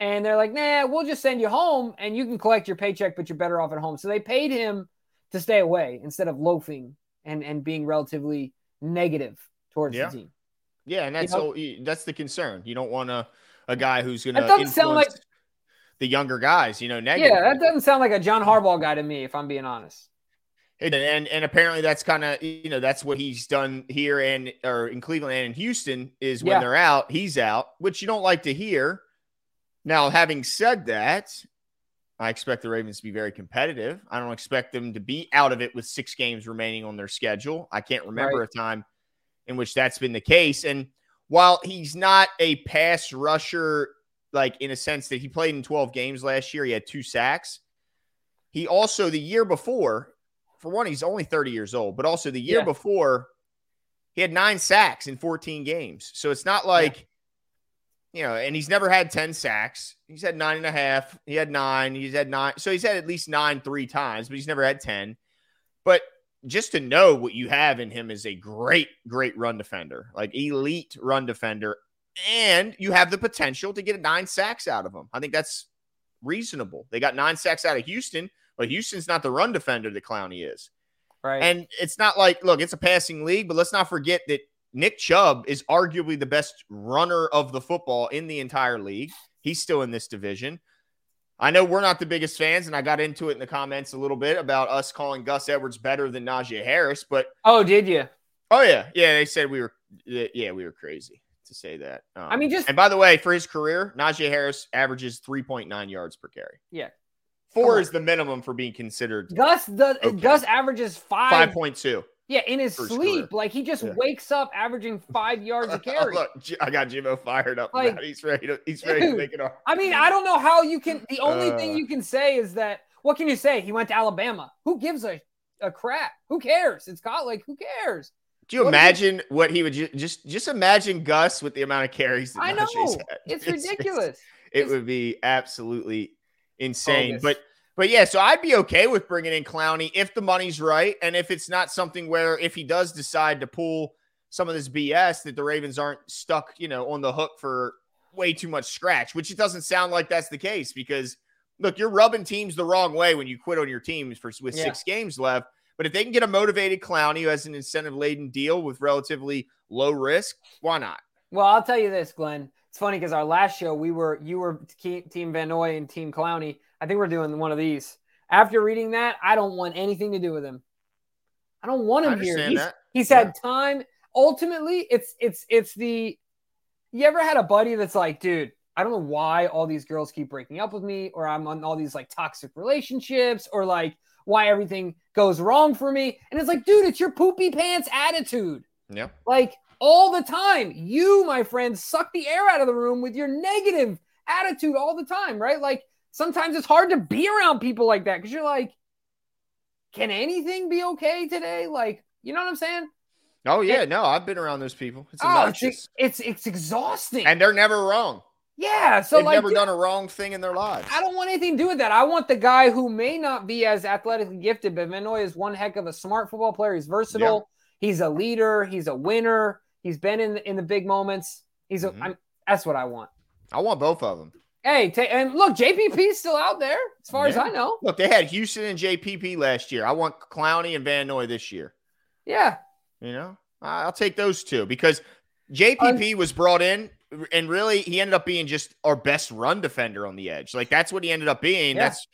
And they're like, nah, we'll just send you home and you can collect your paycheck, but you're better off at home. So they paid him to stay away instead of loafing and, and being relatively negative towards yeah. the team. Yeah, and that's you know? that's the concern. You don't want a, a guy who's going to sound like, the younger guys, you know, negative. Yeah, that doesn't sound like a John Harbaugh guy to me, if I'm being honest. And and, and apparently that's kind of you know that's what he's done here and or in Cleveland and in Houston is when yeah. they're out, he's out, which you don't like to hear. Now, having said that, I expect the Ravens to be very competitive. I don't expect them to be out of it with six games remaining on their schedule. I can't remember right. a time in which that's been the case. And while he's not a pass rusher, like in a sense that he played in 12 games last year, he had two sacks. He also, the year before, for one, he's only 30 years old, but also the year yeah. before, he had nine sacks in 14 games. So it's not like, yeah. you know, and he's never had 10 sacks. He's had nine and a half. He had nine. He's had nine. So he's had at least nine three times, but he's never had 10. But just to know what you have in him is a great, great run defender, like elite run defender. And you have the potential to get nine sacks out of him. I think that's reasonable. They got nine sacks out of Houston, but Houston's not the run defender that Clowney is. Right. And it's not like, look, it's a passing league, but let's not forget that Nick Chubb is arguably the best runner of the football in the entire league. He's still in this division. I know we're not the biggest fans, and I got into it in the comments a little bit about us calling Gus Edwards better than Najee Harris. But oh, did you? Oh yeah, yeah. They said we were, yeah, we were crazy to say that. Um, I mean, just and by the way, for his career, Najee Harris averages three point nine yards per carry. Yeah, four is the minimum for being considered. Gus does. Okay. Gus averages five. Five point two. Yeah, in his sleep, like he just yeah. wakes up averaging five yards a carry. Look, I got Jimbo fired up. Like, he's ready to he's ready dude, to make it off. I mean, I don't know how you can. The only uh, thing you can say is that what can you say? He went to Alabama. Who gives a a crap? Who cares? It's got like who cares? Do you what imagine he, what he would ju- just just imagine Gus with the amount of carries? I know it's, it's ridiculous. It's, it would be absolutely insane, but but yeah, so I'd be okay with bringing in Clowney if the money's right, and if it's not something where if he does decide to pull some of this BS that the Ravens aren't stuck, you know, on the hook for way too much scratch, which it doesn't sound like that's the case because look, you're rubbing teams the wrong way when you quit on your teams for with yeah. six games left. But if they can get a motivated Clowney who has an incentive laden deal with relatively low risk, why not? Well, I'll tell you this, Glenn. It's funny because our last show we were you were Team Van Noy and Team Clowney. I think we're doing one of these. After reading that, I don't want anything to do with him. I don't want him here. He's, he's yeah. had time. Ultimately, it's it's it's the you ever had a buddy that's like, dude, I don't know why all these girls keep breaking up with me, or I'm on all these like toxic relationships, or like why everything goes wrong for me. And it's like, dude, it's your poopy pants attitude. Yeah. Like all the time. You, my friend, suck the air out of the room with your negative attitude all the time, right? Like sometimes it's hard to be around people like that because you're like, can anything be okay today? Like, you know what I'm saying? Oh yeah, no, I've been around those people. It's oh, it's, it's, it's exhausting, and they're never wrong. Yeah, so they've like, never done a wrong thing in their lives. I don't want anything to do with that. I want the guy who may not be as athletically gifted, but Van Noy is one heck of a smart football player. He's versatile. Yeah. He's a leader. He's a winner. He's been in the, in the big moments. He's a. Mm-hmm. that's what I want. I want both of them. Hey, t- and look, JPP's still out there, as far yeah. as I know. Look, they had Houston and JPP last year. I want Clowney and Van Noy this year. Yeah. You know, I'll take those two because JPP was brought in, and really, he ended up being just our best run defender on the edge. Like that's what he ended up being. Yeah. That's,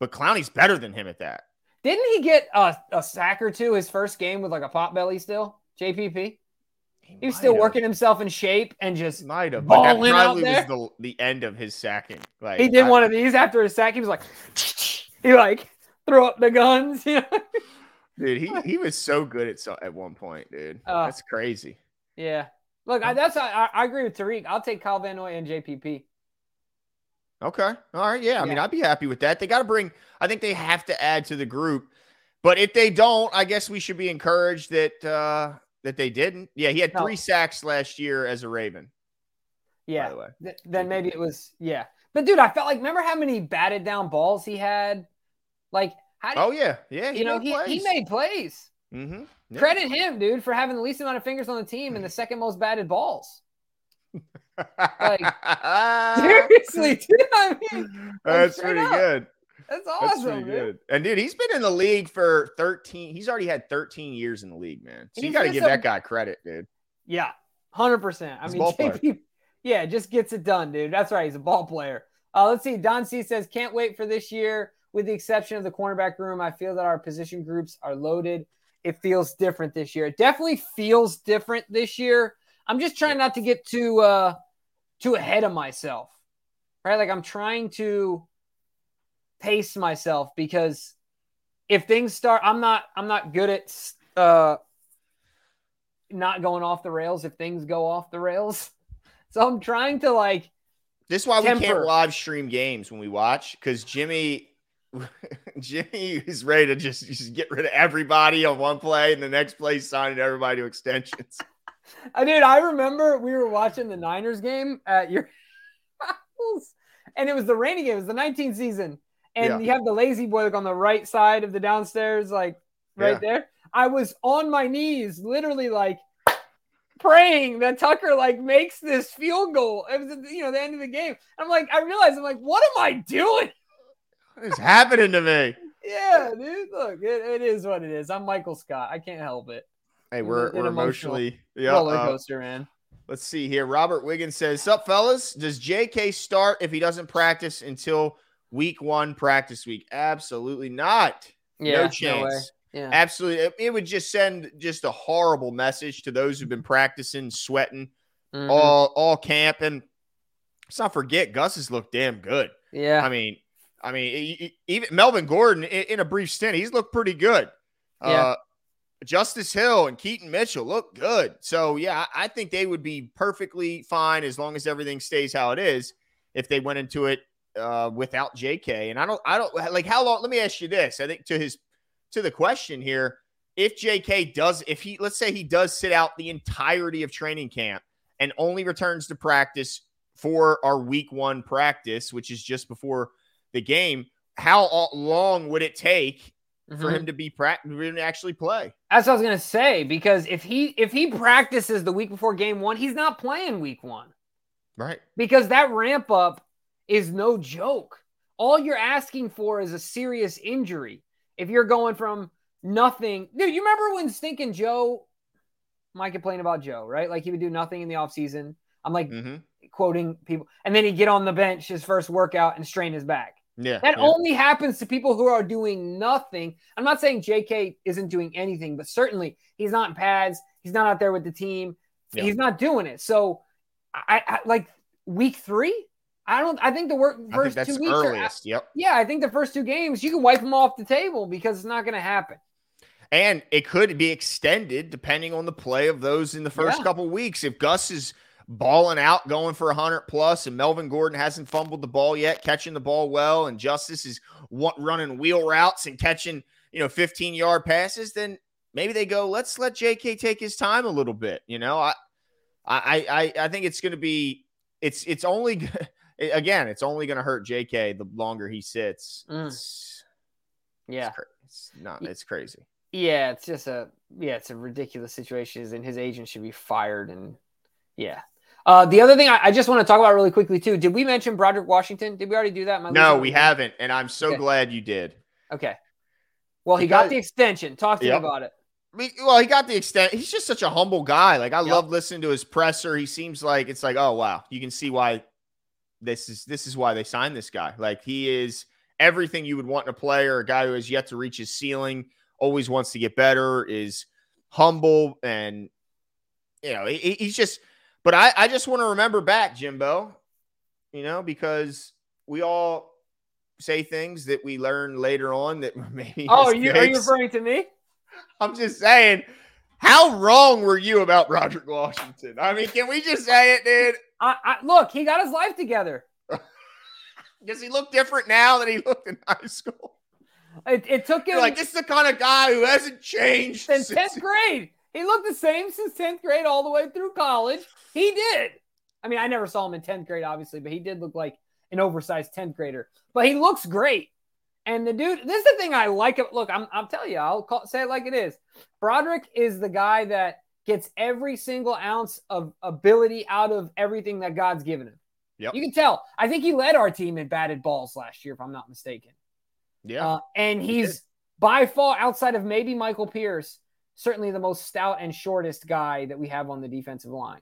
but Clowney's better than him at that. Didn't he get a, a sack or two his first game with like a pot belly still? JPP. He, he was still have. working himself in shape and just might have. But that probably was the, the end of his sacking. Like he did I, one of these after his sack. He was like, he like throw up the guns. You know? dude, he, he was so good at so, at one point, dude. Uh, that's crazy. Yeah. Look, I, that's I, I agree with Tariq. I'll take Kyle Van Noy and JPP. Okay. All right. Yeah. I yeah. mean, I'd be happy with that. They got to bring. I think they have to add to the group. But if they don't, I guess we should be encouraged that uh, that they didn't. Yeah, he had no. three sacks last year as a Raven. Yeah. The Th- then maybe it was yeah. But dude, I felt like remember how many batted down balls he had? Like how? oh yeah, yeah. you know he, he made plays. Mm-hmm. Yeah. Credit him, dude, for having the least amount of fingers on the team and the second most batted balls. like seriously, dude. I mean, that's pretty up. good. That's awesome, That's good. And dude, he's been in the league for 13. He's already had 13 years in the league, man. So you got to give that guy credit, dude. Yeah, hundred percent. I mean, JP, yeah, just gets it done, dude. That's right. He's a ball player. Uh, let's see. Don C says, "Can't wait for this year." With the exception of the cornerback room, I feel that our position groups are loaded. It feels different this year. It definitely feels different this year. I'm just trying not to get too uh too ahead of myself, right? Like I'm trying to pace myself because if things start, I'm not I'm not good at uh not going off the rails if things go off the rails. So I'm trying to like. This is why temper. we can't live stream games when we watch because Jimmy, Jimmy is ready to just, just get rid of everybody on one play and the next play signing everybody to extensions. I did. I remember we were watching the Niners game at your house, and it was the rainy game. It was the 19th season, and yeah. you have the lazy boy like on the right side of the downstairs, like right yeah. there. I was on my knees, literally like praying that Tucker like makes this field goal. It was you know the end of the game. I'm like, I realized I'm like, what am I doing? What is happening to me? yeah, dude. Look, it, it is what it is. I'm Michael Scott. I can't help it. Hey, we're, we're emotionally yeah, roller uh, coaster, uh, man. Let's see here. Robert Wiggins says, "Sup, fellas? Does J.K. start if he doesn't practice until week one practice week? Absolutely not. Yeah, no chance. No yeah, absolutely. It, it, would just send just a horrible message to those who've been practicing, sweating mm-hmm. all all camp. And let's not forget, Gus has looked damn good. Yeah, I mean, I mean, even Melvin Gordon in a brief stint, he's looked pretty good. Yeah. Uh, Justice Hill and Keaton Mitchell look good. So, yeah, I think they would be perfectly fine as long as everything stays how it is if they went into it uh, without JK. And I don't, I don't like how long. Let me ask you this. I think to his, to the question here, if JK does, if he, let's say he does sit out the entirety of training camp and only returns to practice for our week one practice, which is just before the game, how long would it take mm-hmm. for him to be practice to actually play. That's what I was gonna say because if he if he practices the week before game one, he's not playing week one. Right. Because that ramp up is no joke. All you're asking for is a serious injury. If you're going from nothing, dude, you remember when stinking Joe might complain about Joe, right? Like he would do nothing in the offseason. I'm like mm-hmm. quoting people, and then he'd get on the bench his first workout and strain his back. Yeah. That yeah. only happens to people who are doing nothing. I'm not saying JK isn't doing anything, but certainly he's not in pads. He's not out there with the team. Yeah. He's not doing it. So I, I, like week three. I don't. I think the work first two weeks. Earliest. Are, yep. Yeah, I think the first two games you can wipe them off the table because it's not going to happen. And it could be extended depending on the play of those in the first yeah. couple weeks. If Gus is balling out, going for 100 plus, and Melvin Gordon hasn't fumbled the ball yet, catching the ball well, and Justice is running wheel routes and catching, you know, 15 yard passes, then maybe they go, let's let JK take his time a little bit. You know, I, I, I, I think it's going to be, it's, it's only, again, it's only going to hurt JK the longer he sits. Mm. It's, yeah. It's, it's not, it's crazy. Yeah. It's just a, yeah, it's a ridiculous situation. And his agent should be fired. And yeah, uh, the other thing I, I, just want to talk about really quickly too. Did we mention Broderick Washington? Did we already do that? no, we haven't, and I'm so okay. glad you did. Okay. Well, he got the extension. Talk to yep. me about it. Well, he got the extent. He's just such a humble guy. Like I yep. love listening to his presser. He seems like it's like, oh wow, you can see why this is this is why they signed this guy. Like he is everything you would want in a player. A guy who has yet to reach his ceiling, always wants to get better, is humble, and you know he, he's just but I, I just want to remember back, Jimbo, you know, because we all say things that we learn later on that maybe. Oh, are you, are you referring to me? I'm just saying, how wrong were you about Broderick Washington? I mean, can we just say it, dude? I, I, look, he got his life together. Does he look different now than he looked in high school? It, it took him You're like this is the kind of guy who hasn't changed since tenth grade. He looked the same since 10th grade all the way through college. He did. I mean, I never saw him in 10th grade, obviously, but he did look like an oversized 10th grader. But he looks great. And the dude, this is the thing I like. Look, I'm, I'm telling you, I'll call, say it like it is. Broderick is the guy that gets every single ounce of ability out of everything that God's given him. Yep. You can tell. I think he led our team in batted balls last year, if I'm not mistaken. Yeah. Uh, and he's by far outside of maybe Michael Pierce certainly the most stout and shortest guy that we have on the defensive line.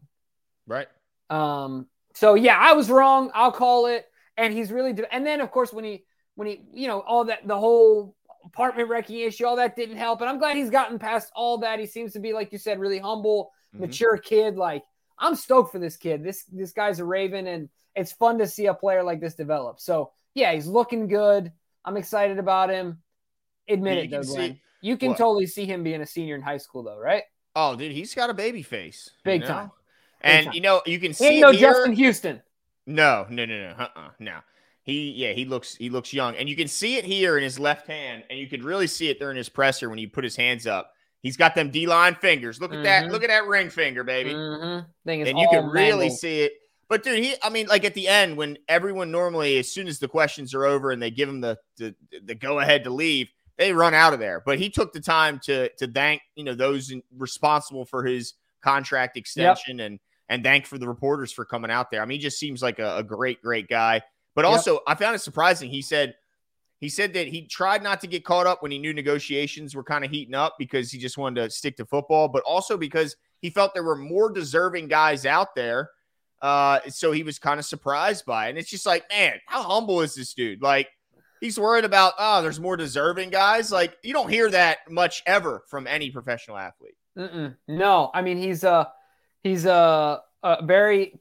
Right. Um. So yeah, I was wrong. I'll call it. And he's really. De- and then of course when he when he you know all that the whole apartment wrecking issue all that didn't help. And I'm glad he's gotten past all that. He seems to be like you said, really humble, mm-hmm. mature kid. Like I'm stoked for this kid. This this guy's a Raven, and it's fun to see a player like this develop. So yeah, he's looking good. I'm excited about him. Admit it, though, Glenn. See, you can totally see him being a senior in high school, though, right? Oh, dude, he's got a baby face. Big you know? time. And time. you know, you can see ain't no here. Justin Houston. No, no, no, no, uh-uh, no. He, yeah, he looks, he looks young, and you can see it here in his left hand, and you could really see it during his presser when he put his hands up. He's got them D line fingers. Look at that, Mhm. look at that ring finger, baby, Mhm. Is and you can really mangled. see it. But dude, he, I mean, like at the end when everyone normally, as soon as the questions are over and they give him the the, the go ahead to leave, they run out of there. But he took the time to to thank you know those in- responsible for his contract extension and and thank for the reporters for coming out there. I mean, he just seems like a, a great, great guy. But Yep. also, I found it surprising. He said he said that he tried not to get caught up when he knew negotiations were kind of heating up because he just wanted to stick to football, but also because he felt there were more deserving guys out there. Uh, so he was kind of surprised by it. And it's just like, man, how humble is this dude? Like, he's worried about, oh, there's more deserving guys. Like, you don't hear that much ever from any professional athlete. Mm-mm. No, I mean he's a he's a, a very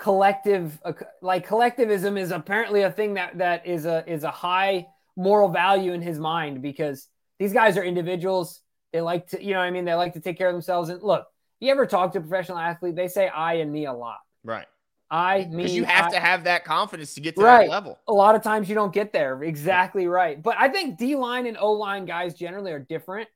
collective uh, like collectivism is apparently a thing that that is a is a high moral value in his mind because these guys are individuals they like to you know what i mean they like to take care of themselves and look you ever talk to a professional athlete they say i and me a lot Right. i me you have I- to have that confidence to get to Right. that level. a lot of times you don't get there. Exactly right. But I think D line and O line guys generally are different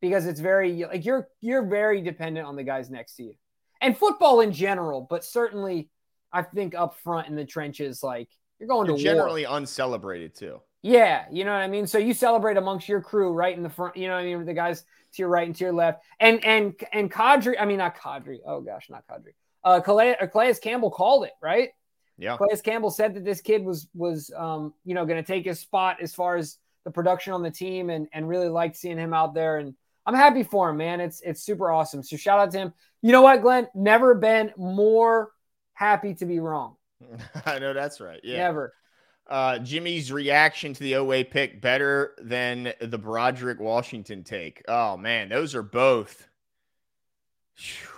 because it's very like you're you're very dependent on the guys next to you. And football in general, but certainly I think up front in the trenches, like you're going You're to war. generally uncelebrated too. Yeah, you know what I mean. So you celebrate amongst your crew right in the front. You know what I mean. The guys to your right and to your left, and and and Kadri. I mean not Kadri. Oh gosh, not Kadri. Uh, Calais, uh, Calais Campbell called it right. Yeah. Calais Campbell said that this kid was was um, you know going to take his spot as far as the production on the team, and and really liked seeing him out there. And I'm happy for him, man. It's it's super awesome. So shout out to him. You know what, Glenn? Never been more happy to be wrong. I know that's right. Yeah. Never. Uh, Jimmy's reaction to the Oweh pick better than the Broderick Washington take. Oh man, those are both.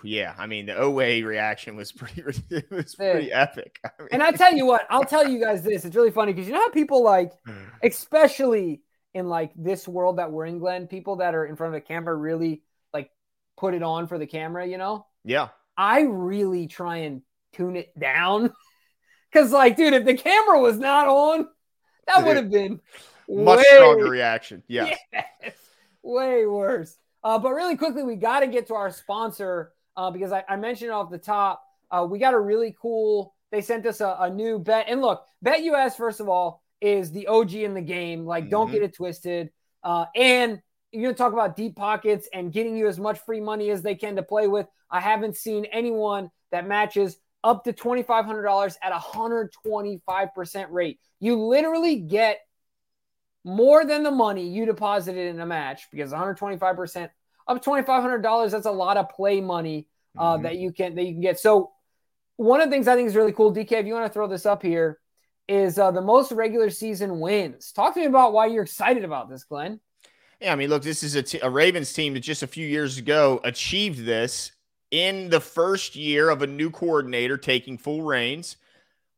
Yeah, I mean the Oweh reaction was pretty it was pretty epic. I mean, And I tell you what, I'll tell you guys this. It's really funny because you know how people like, especially in like this world that we're in, Glenn, people that are in front of a camera really like put it on for the camera, you know? yeah, I really try and tune it down. Cause like, dude, if the camera was not on, that would have been much way, stronger reaction. Yes. yes, way worse. Uh, but really quickly, we got to get to our sponsor uh, because I, I mentioned off the top, uh, we got a really cool. They sent us a, a new bet, and look, BetUS first of all is the OG in the game. Like, don't Mhm. get it twisted. Uh, and you're gonna talk about deep pockets and getting you as much free money as they can to play with. I haven't seen anyone that matches up to $2,500 at a 125% rate. You literally get more than the money you deposited in a match because 125% up $2,500, that's a lot of play money uh, Mhm. that you can that you can get. So one of the things I think is really cool, DK, if you want to throw this up here, is uh, the most regular season wins. Talk to me about why you're excited about this, Glenn. Yeah, I mean, look, this is a, t- a Ravens team that just a few years ago achieved this in the first year of a new coordinator taking full reins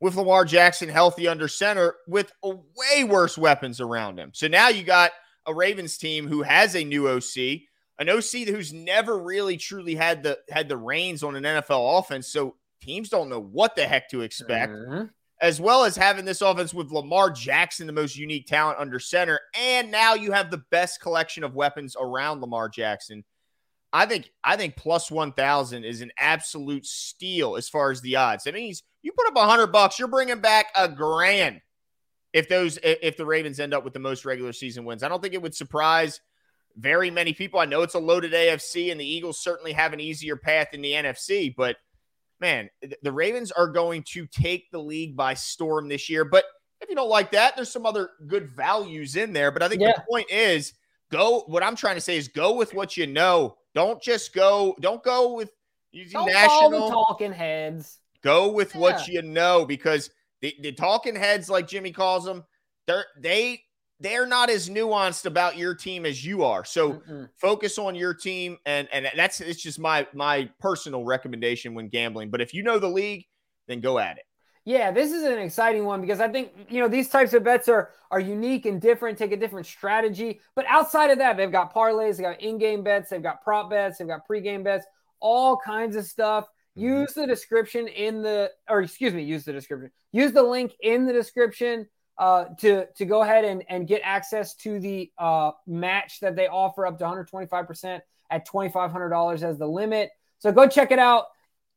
with Lamar Jackson healthy under center with a way worse weapons around him. So now you got a Ravens team who has a new OC, an OC who's never really truly had the had the reins on an NFL offense. So teams don't know what the heck to expect Mhm. as well as having this offense with Lamar Jackson, the most unique talent under center, and now you have the best collection of weapons around Lamar Jackson. I think I think plus one thousand is an absolute steal as far as the odds. That means you put up a hundred bucks, you're bringing back a grand. If those if the Ravens end up with the most regular season wins, I don't think it would surprise very many people. I know it's a loaded AFC, and the Eagles certainly have an easier path in the NFC, but man, the Ravens are going to take the league by storm this year. But if you don't like that, there's some other good values in there. But I think Yeah. the point is go. What I'm trying to say is go with what you know. Don't just go. Don't go with Don't national. talking heads. Go with what you know because the, the talking heads, like Jimmy calls them, they're they they're not as nuanced about your team as you are. So Mm-mm. focus on your team and and that's it's just my my personal recommendation when gambling but if you know the league then go at it Yeah, this is an exciting one because I think you know these types of bets are are unique and different, take a different strategy. But outside of that, they've got parlays, they've got in-game bets, they've got prop bets, they've got pre-game bets, all kinds of stuff. Mm-hmm. Use the description in the or excuse me, use the description. Use the link in the description uh, to to go ahead and, and get access to the uh, match that they offer up to 125% at $2,500 as the limit. So go check it out.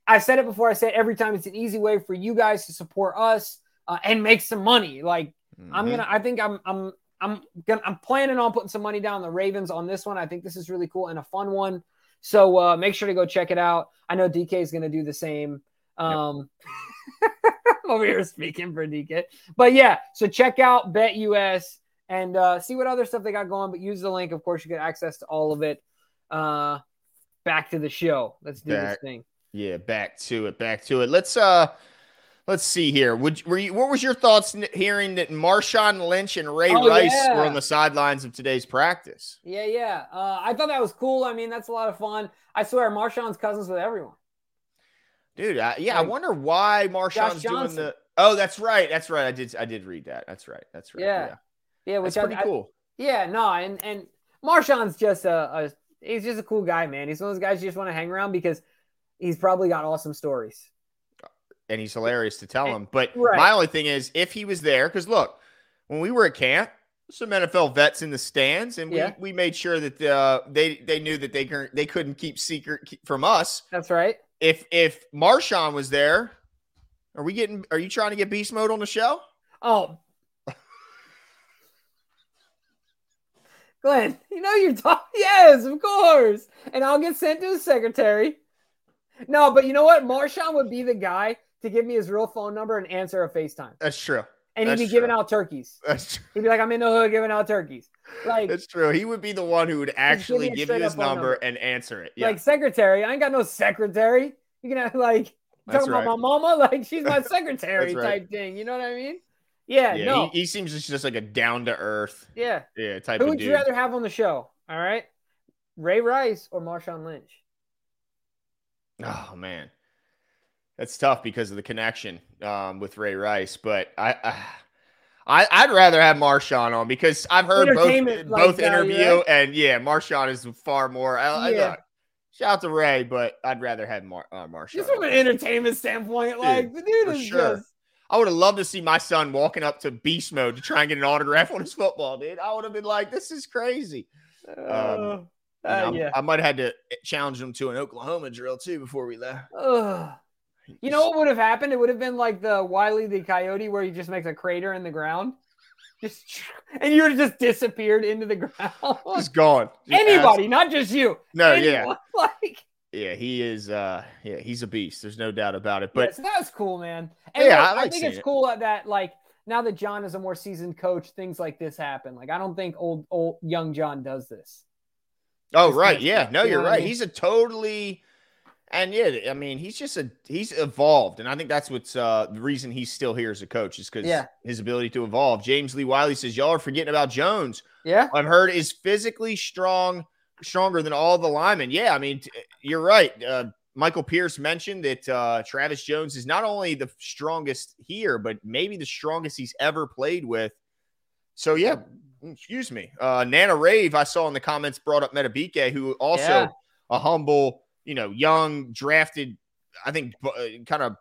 I've said it before. I say it every time. It's an easy way for you guys to support us uh, and make some money. Like mm-hmm. I'm gonna. I think I'm. I'm. I'm gonna. I'm planning on putting some money down the Ravens on this one. I think this is really cool and a fun one. So uh, make sure to go check it out. I know DK is gonna do the same. Um, yep. over here speaking for DK, but yeah. So check out BetUS and uh, see what other stuff they got going. But use the link. Of course, you get access to all of it. Uh, back to the show. Let's do back, this thing. Yeah, back to it. Back to it. Let's uh let's see here. Would were you what was your thoughts hearing that Marshawn Lynch and Ray oh, Rice yeah. were on the sidelines of today's practice? Yeah, yeah. Uh, I thought that was cool. I mean, that's a lot of fun. I swear, Marshawn's cousins with everyone. Dude, I, yeah, like, I wonder why Marshawn's doing the. Oh, that's right. That's right. I did. I did read that. That's right. That's right. Yeah, yeah. which that's pretty I, cool. I, yeah, no, and and Marshawn's just a, a he's just a cool guy, man. He's one of those guys you just want to hang around because he's probably got awesome stories. And he's hilarious to tell them. But right. my only thing is, if he was there, because look, when we were at camp, some NFL vets in the stands, and we, yeah. we made sure that uh, they they knew that they they couldn't keep secret from us. That's right. If if Marshawn was there, are we getting? Are you trying to get beast mode on the show? Oh, Glenn, you know you're talking. Yes, of course. And I'll get sent to the secretary. No, but you know what? Marshawn would be the guy to give me his real phone number and answer a FaceTime. That's true. And That's he'd be true. giving out turkeys. That's true. He'd be like, I'm in the hood giving out turkeys. Like That's true. He would be the one who would actually give, you his number, number, and answer it. Yeah. Like secretary. I ain't got no secretary. You can have like That's talking right. about my mama, like she's my secretary right. type thing. You know what I mean? Yeah, yeah no. He, he seems just like a down to earth. Yeah. Yeah, type Who would dude. you rather have on the show? All right. Ray Rice or Marshawn Lynch? Oh man. That's tough because of the connection um, with Ray Rice, but I, I I'd rather have Marshawn on because I've heard both both interview right? and yeah, Marshawn is far more. I, yeah. I, shout out to Ray, but I'd rather have Mar- uh, Marshawn. Just from an entertainment standpoint, like the dude is sure. just I would have loved to see my son walking up to beast mode to try and get an autograph on his football, dude. I would have been like, this is crazy. Um, uh, uh, yeah. I might have had to challenge him to an Oklahoma drill too before we left. Uh, you know what would have happened? It would have been like the Wiley the Coyote where he just makes a crater in the ground. Just and you would have just disappeared into the ground. Just gone. Just Anybody, not just you. No, Anyone. yeah. Like yeah, he is. uh Yeah, he's a beast. There's no doubt about it. But yeah, so that's cool, man. And yeah, look, I, I, think it's it. cool that like now that John is a more seasoned coach, things like this happen. Like I don't think old old young John does this. Oh right, yeah. No, you're right. I mean? He's a totally. And yeah, I mean, he's just a he's evolved, and I think that's what's uh, the reason he's still here as a coach is because yeah. his ability to evolve. James Lee Wiley says y'all are forgetting about Jones. Yeah, I've heard is physically strong, stronger than all the linemen. Yeah, I mean, t- you're right. Uh, Michael Pierce mentioned that uh, Travis Jones is not only the strongest here, but maybe the strongest he's ever played with. So, yeah, excuse me. Uh, Nana Rave, I saw in the comments, brought up Madubuike, who also yeah. a humble, you know, young, drafted, I think, uh, kind of.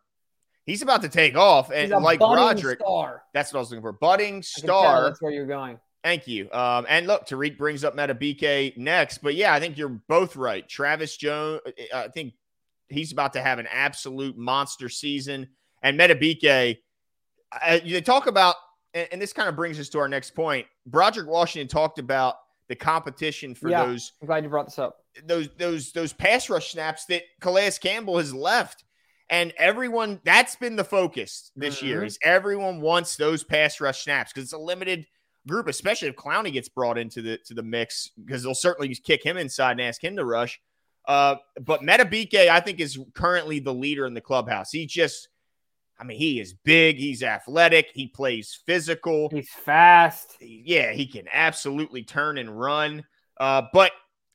He's about to take off, and like Roderick, star. that's what I was looking for. Budding star. That's where you're going. Thank you. Um, and look, Tariq brings up Madubuike next, but yeah, I think you're both right. Travis Jones, I think he's about to have an absolute monster season, and Madubuike, Uh, they talk about, and, and, this kind of brings us to our next point. Broderick Washington talked about the competition for yeah, those. I'm glad you brought this up. Those those those pass rush snaps that Calais Campbell has left. And everyone, that's been the focus this mm-hmm. year. Is everyone wants those pass rush snaps because it's a limited group, especially if Clowney gets brought into the to the mix, because they'll certainly kick him inside and ask him to rush. Uh, but Madubuike, I think, is currently the leader in the clubhouse. He just, I mean, he is big, he's athletic, he plays physical, he's fast. Yeah, he can absolutely turn and run. Uh, but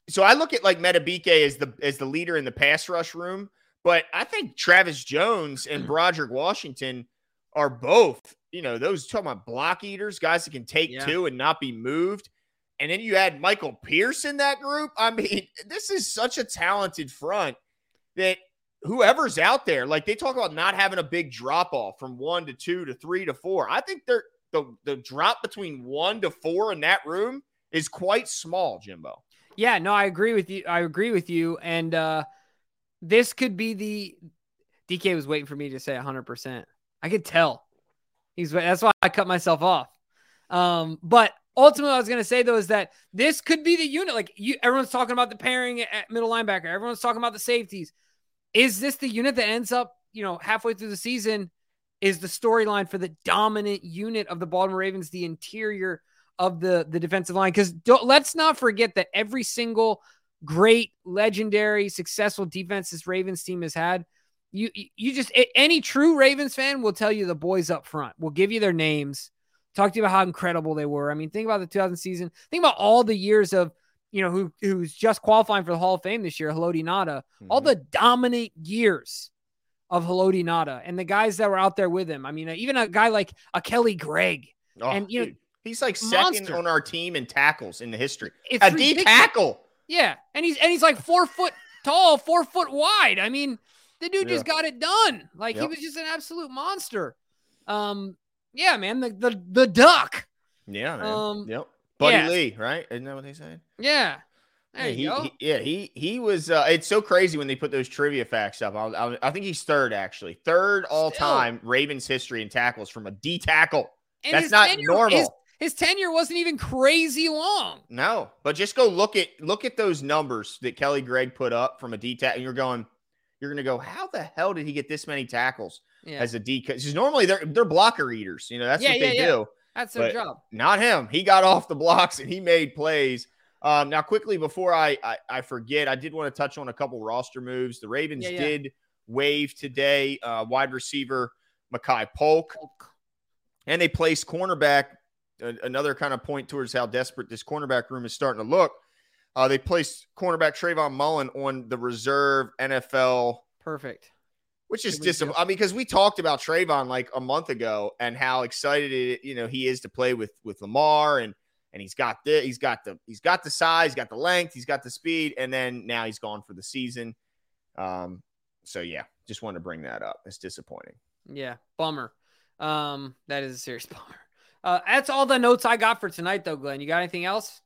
so I look at like Madubuike as the as the leader in the pass rush room, but I think Travis Jones and Broderick Washington are both, you know, those talking about block eaters, guys that can take yeah. two and not be moved. And then you add Michael Pierce in that group. I mean, this is such a talented front that whoever's out there, like they talk about not having a big drop off from one to two to three to four. I think they're the the drop between one to four in that room is quite small, Jimbo. Yeah, no, I agree with you. I agree with you. And uh this could be the DK was waiting for me to say 100%. I could tell. He's that's why I cut myself off. Um, but ultimately, I was going to say though is that this could be the unit. Like you, everyone's talking about the pairing at middle linebacker. Everyone's talking about the safeties. Is this the unit that ends up, you know, halfway through the season? Is the storyline for the dominant unit of the Baltimore Ravens the interior of the the defensive line? Because let's not forget that every single great, legendary, successful defense this Ravens team has had. You you just any true Ravens fan will tell you the boys up front. Will give you their names, talk to you about how incredible they were. I mean, think about the 2000 season. Think about all the years of you know, who who's just qualifying for the Hall of Fame this year, Haloti Ngata, mm-hmm. all the dominant years of Haloti Ngata and the guys that were out there with him. I mean, even a guy like a Kelly Gregg. Oh, and you know, he's like second monster. on our team in tackles in the history. It's a a D tackle. Yeah, and he's and he's like four foot tall, four foot wide. I mean, the dude yeah. just got it done. Like yep. he was just an absolute monster. Um, yeah, man, the the the duck. Yeah, man. Um, yep. Buddy yeah. Lee, right? Isn't that what they said? Yeah. There yeah, he, he, yeah, he he was. Uh, it's so crazy when they put those trivia facts up. I, I, I think he's third actually, third all Still. time Ravens history in tackles from a D tackle. And That's not tenure, normal. His, his, tenure wasn't even crazy long. No, but just go look at look at those numbers that Kelly Gregg put up from a D tackle, and you're going, you're gonna go, how the hell did he get this many tackles yeah. as a D? Because normally they're they're blocker eaters. You know, that's yeah, what they do. That's their job. Not him. He got off the blocks and he made plays. Um, now, quickly before I, I, I forget, I did want to touch on a couple roster moves. The Ravens yeah, yeah. did waive today uh, wide receiver Makai Polk, Polk, and they placed cornerback. Uh, another kind of point towards how desperate this cornerback room is starting to look. Uh, they placed cornerback Trayvon Mullen on the reserve NFL. Perfect which is disappointing. I mean, because we talked about Trayvon like a month ago and how excited it, you know he is to play with with Lamar and and he's got the he's got the he's got the size, he's got the length, he's got the speed, and then now he's gone for the season. Um, so yeah, just wanted to bring that up. It's disappointing. Yeah, bummer. Um, that is a serious bummer. Uh, that's all the notes I got for tonight, though, Glenn. You got anything else?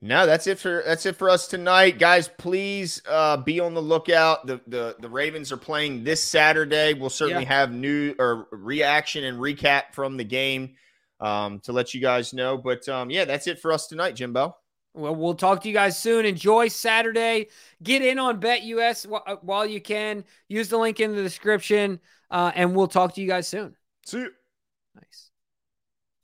No, that's it for that's it for us tonight, guys. Please uh, be on the lookout. The, the the Ravens are playing this Saturday. We'll certainly yeah. have new or reaction and recap from the game um, to let you guys know. But um, yeah, that's it for us tonight, Jimbo. Well, we'll talk to you guys soon. Enjoy Saturday. Get in on BetUS uh, while you can. Use the link in the description, uh, and we'll talk to you guys soon. See you. Nice.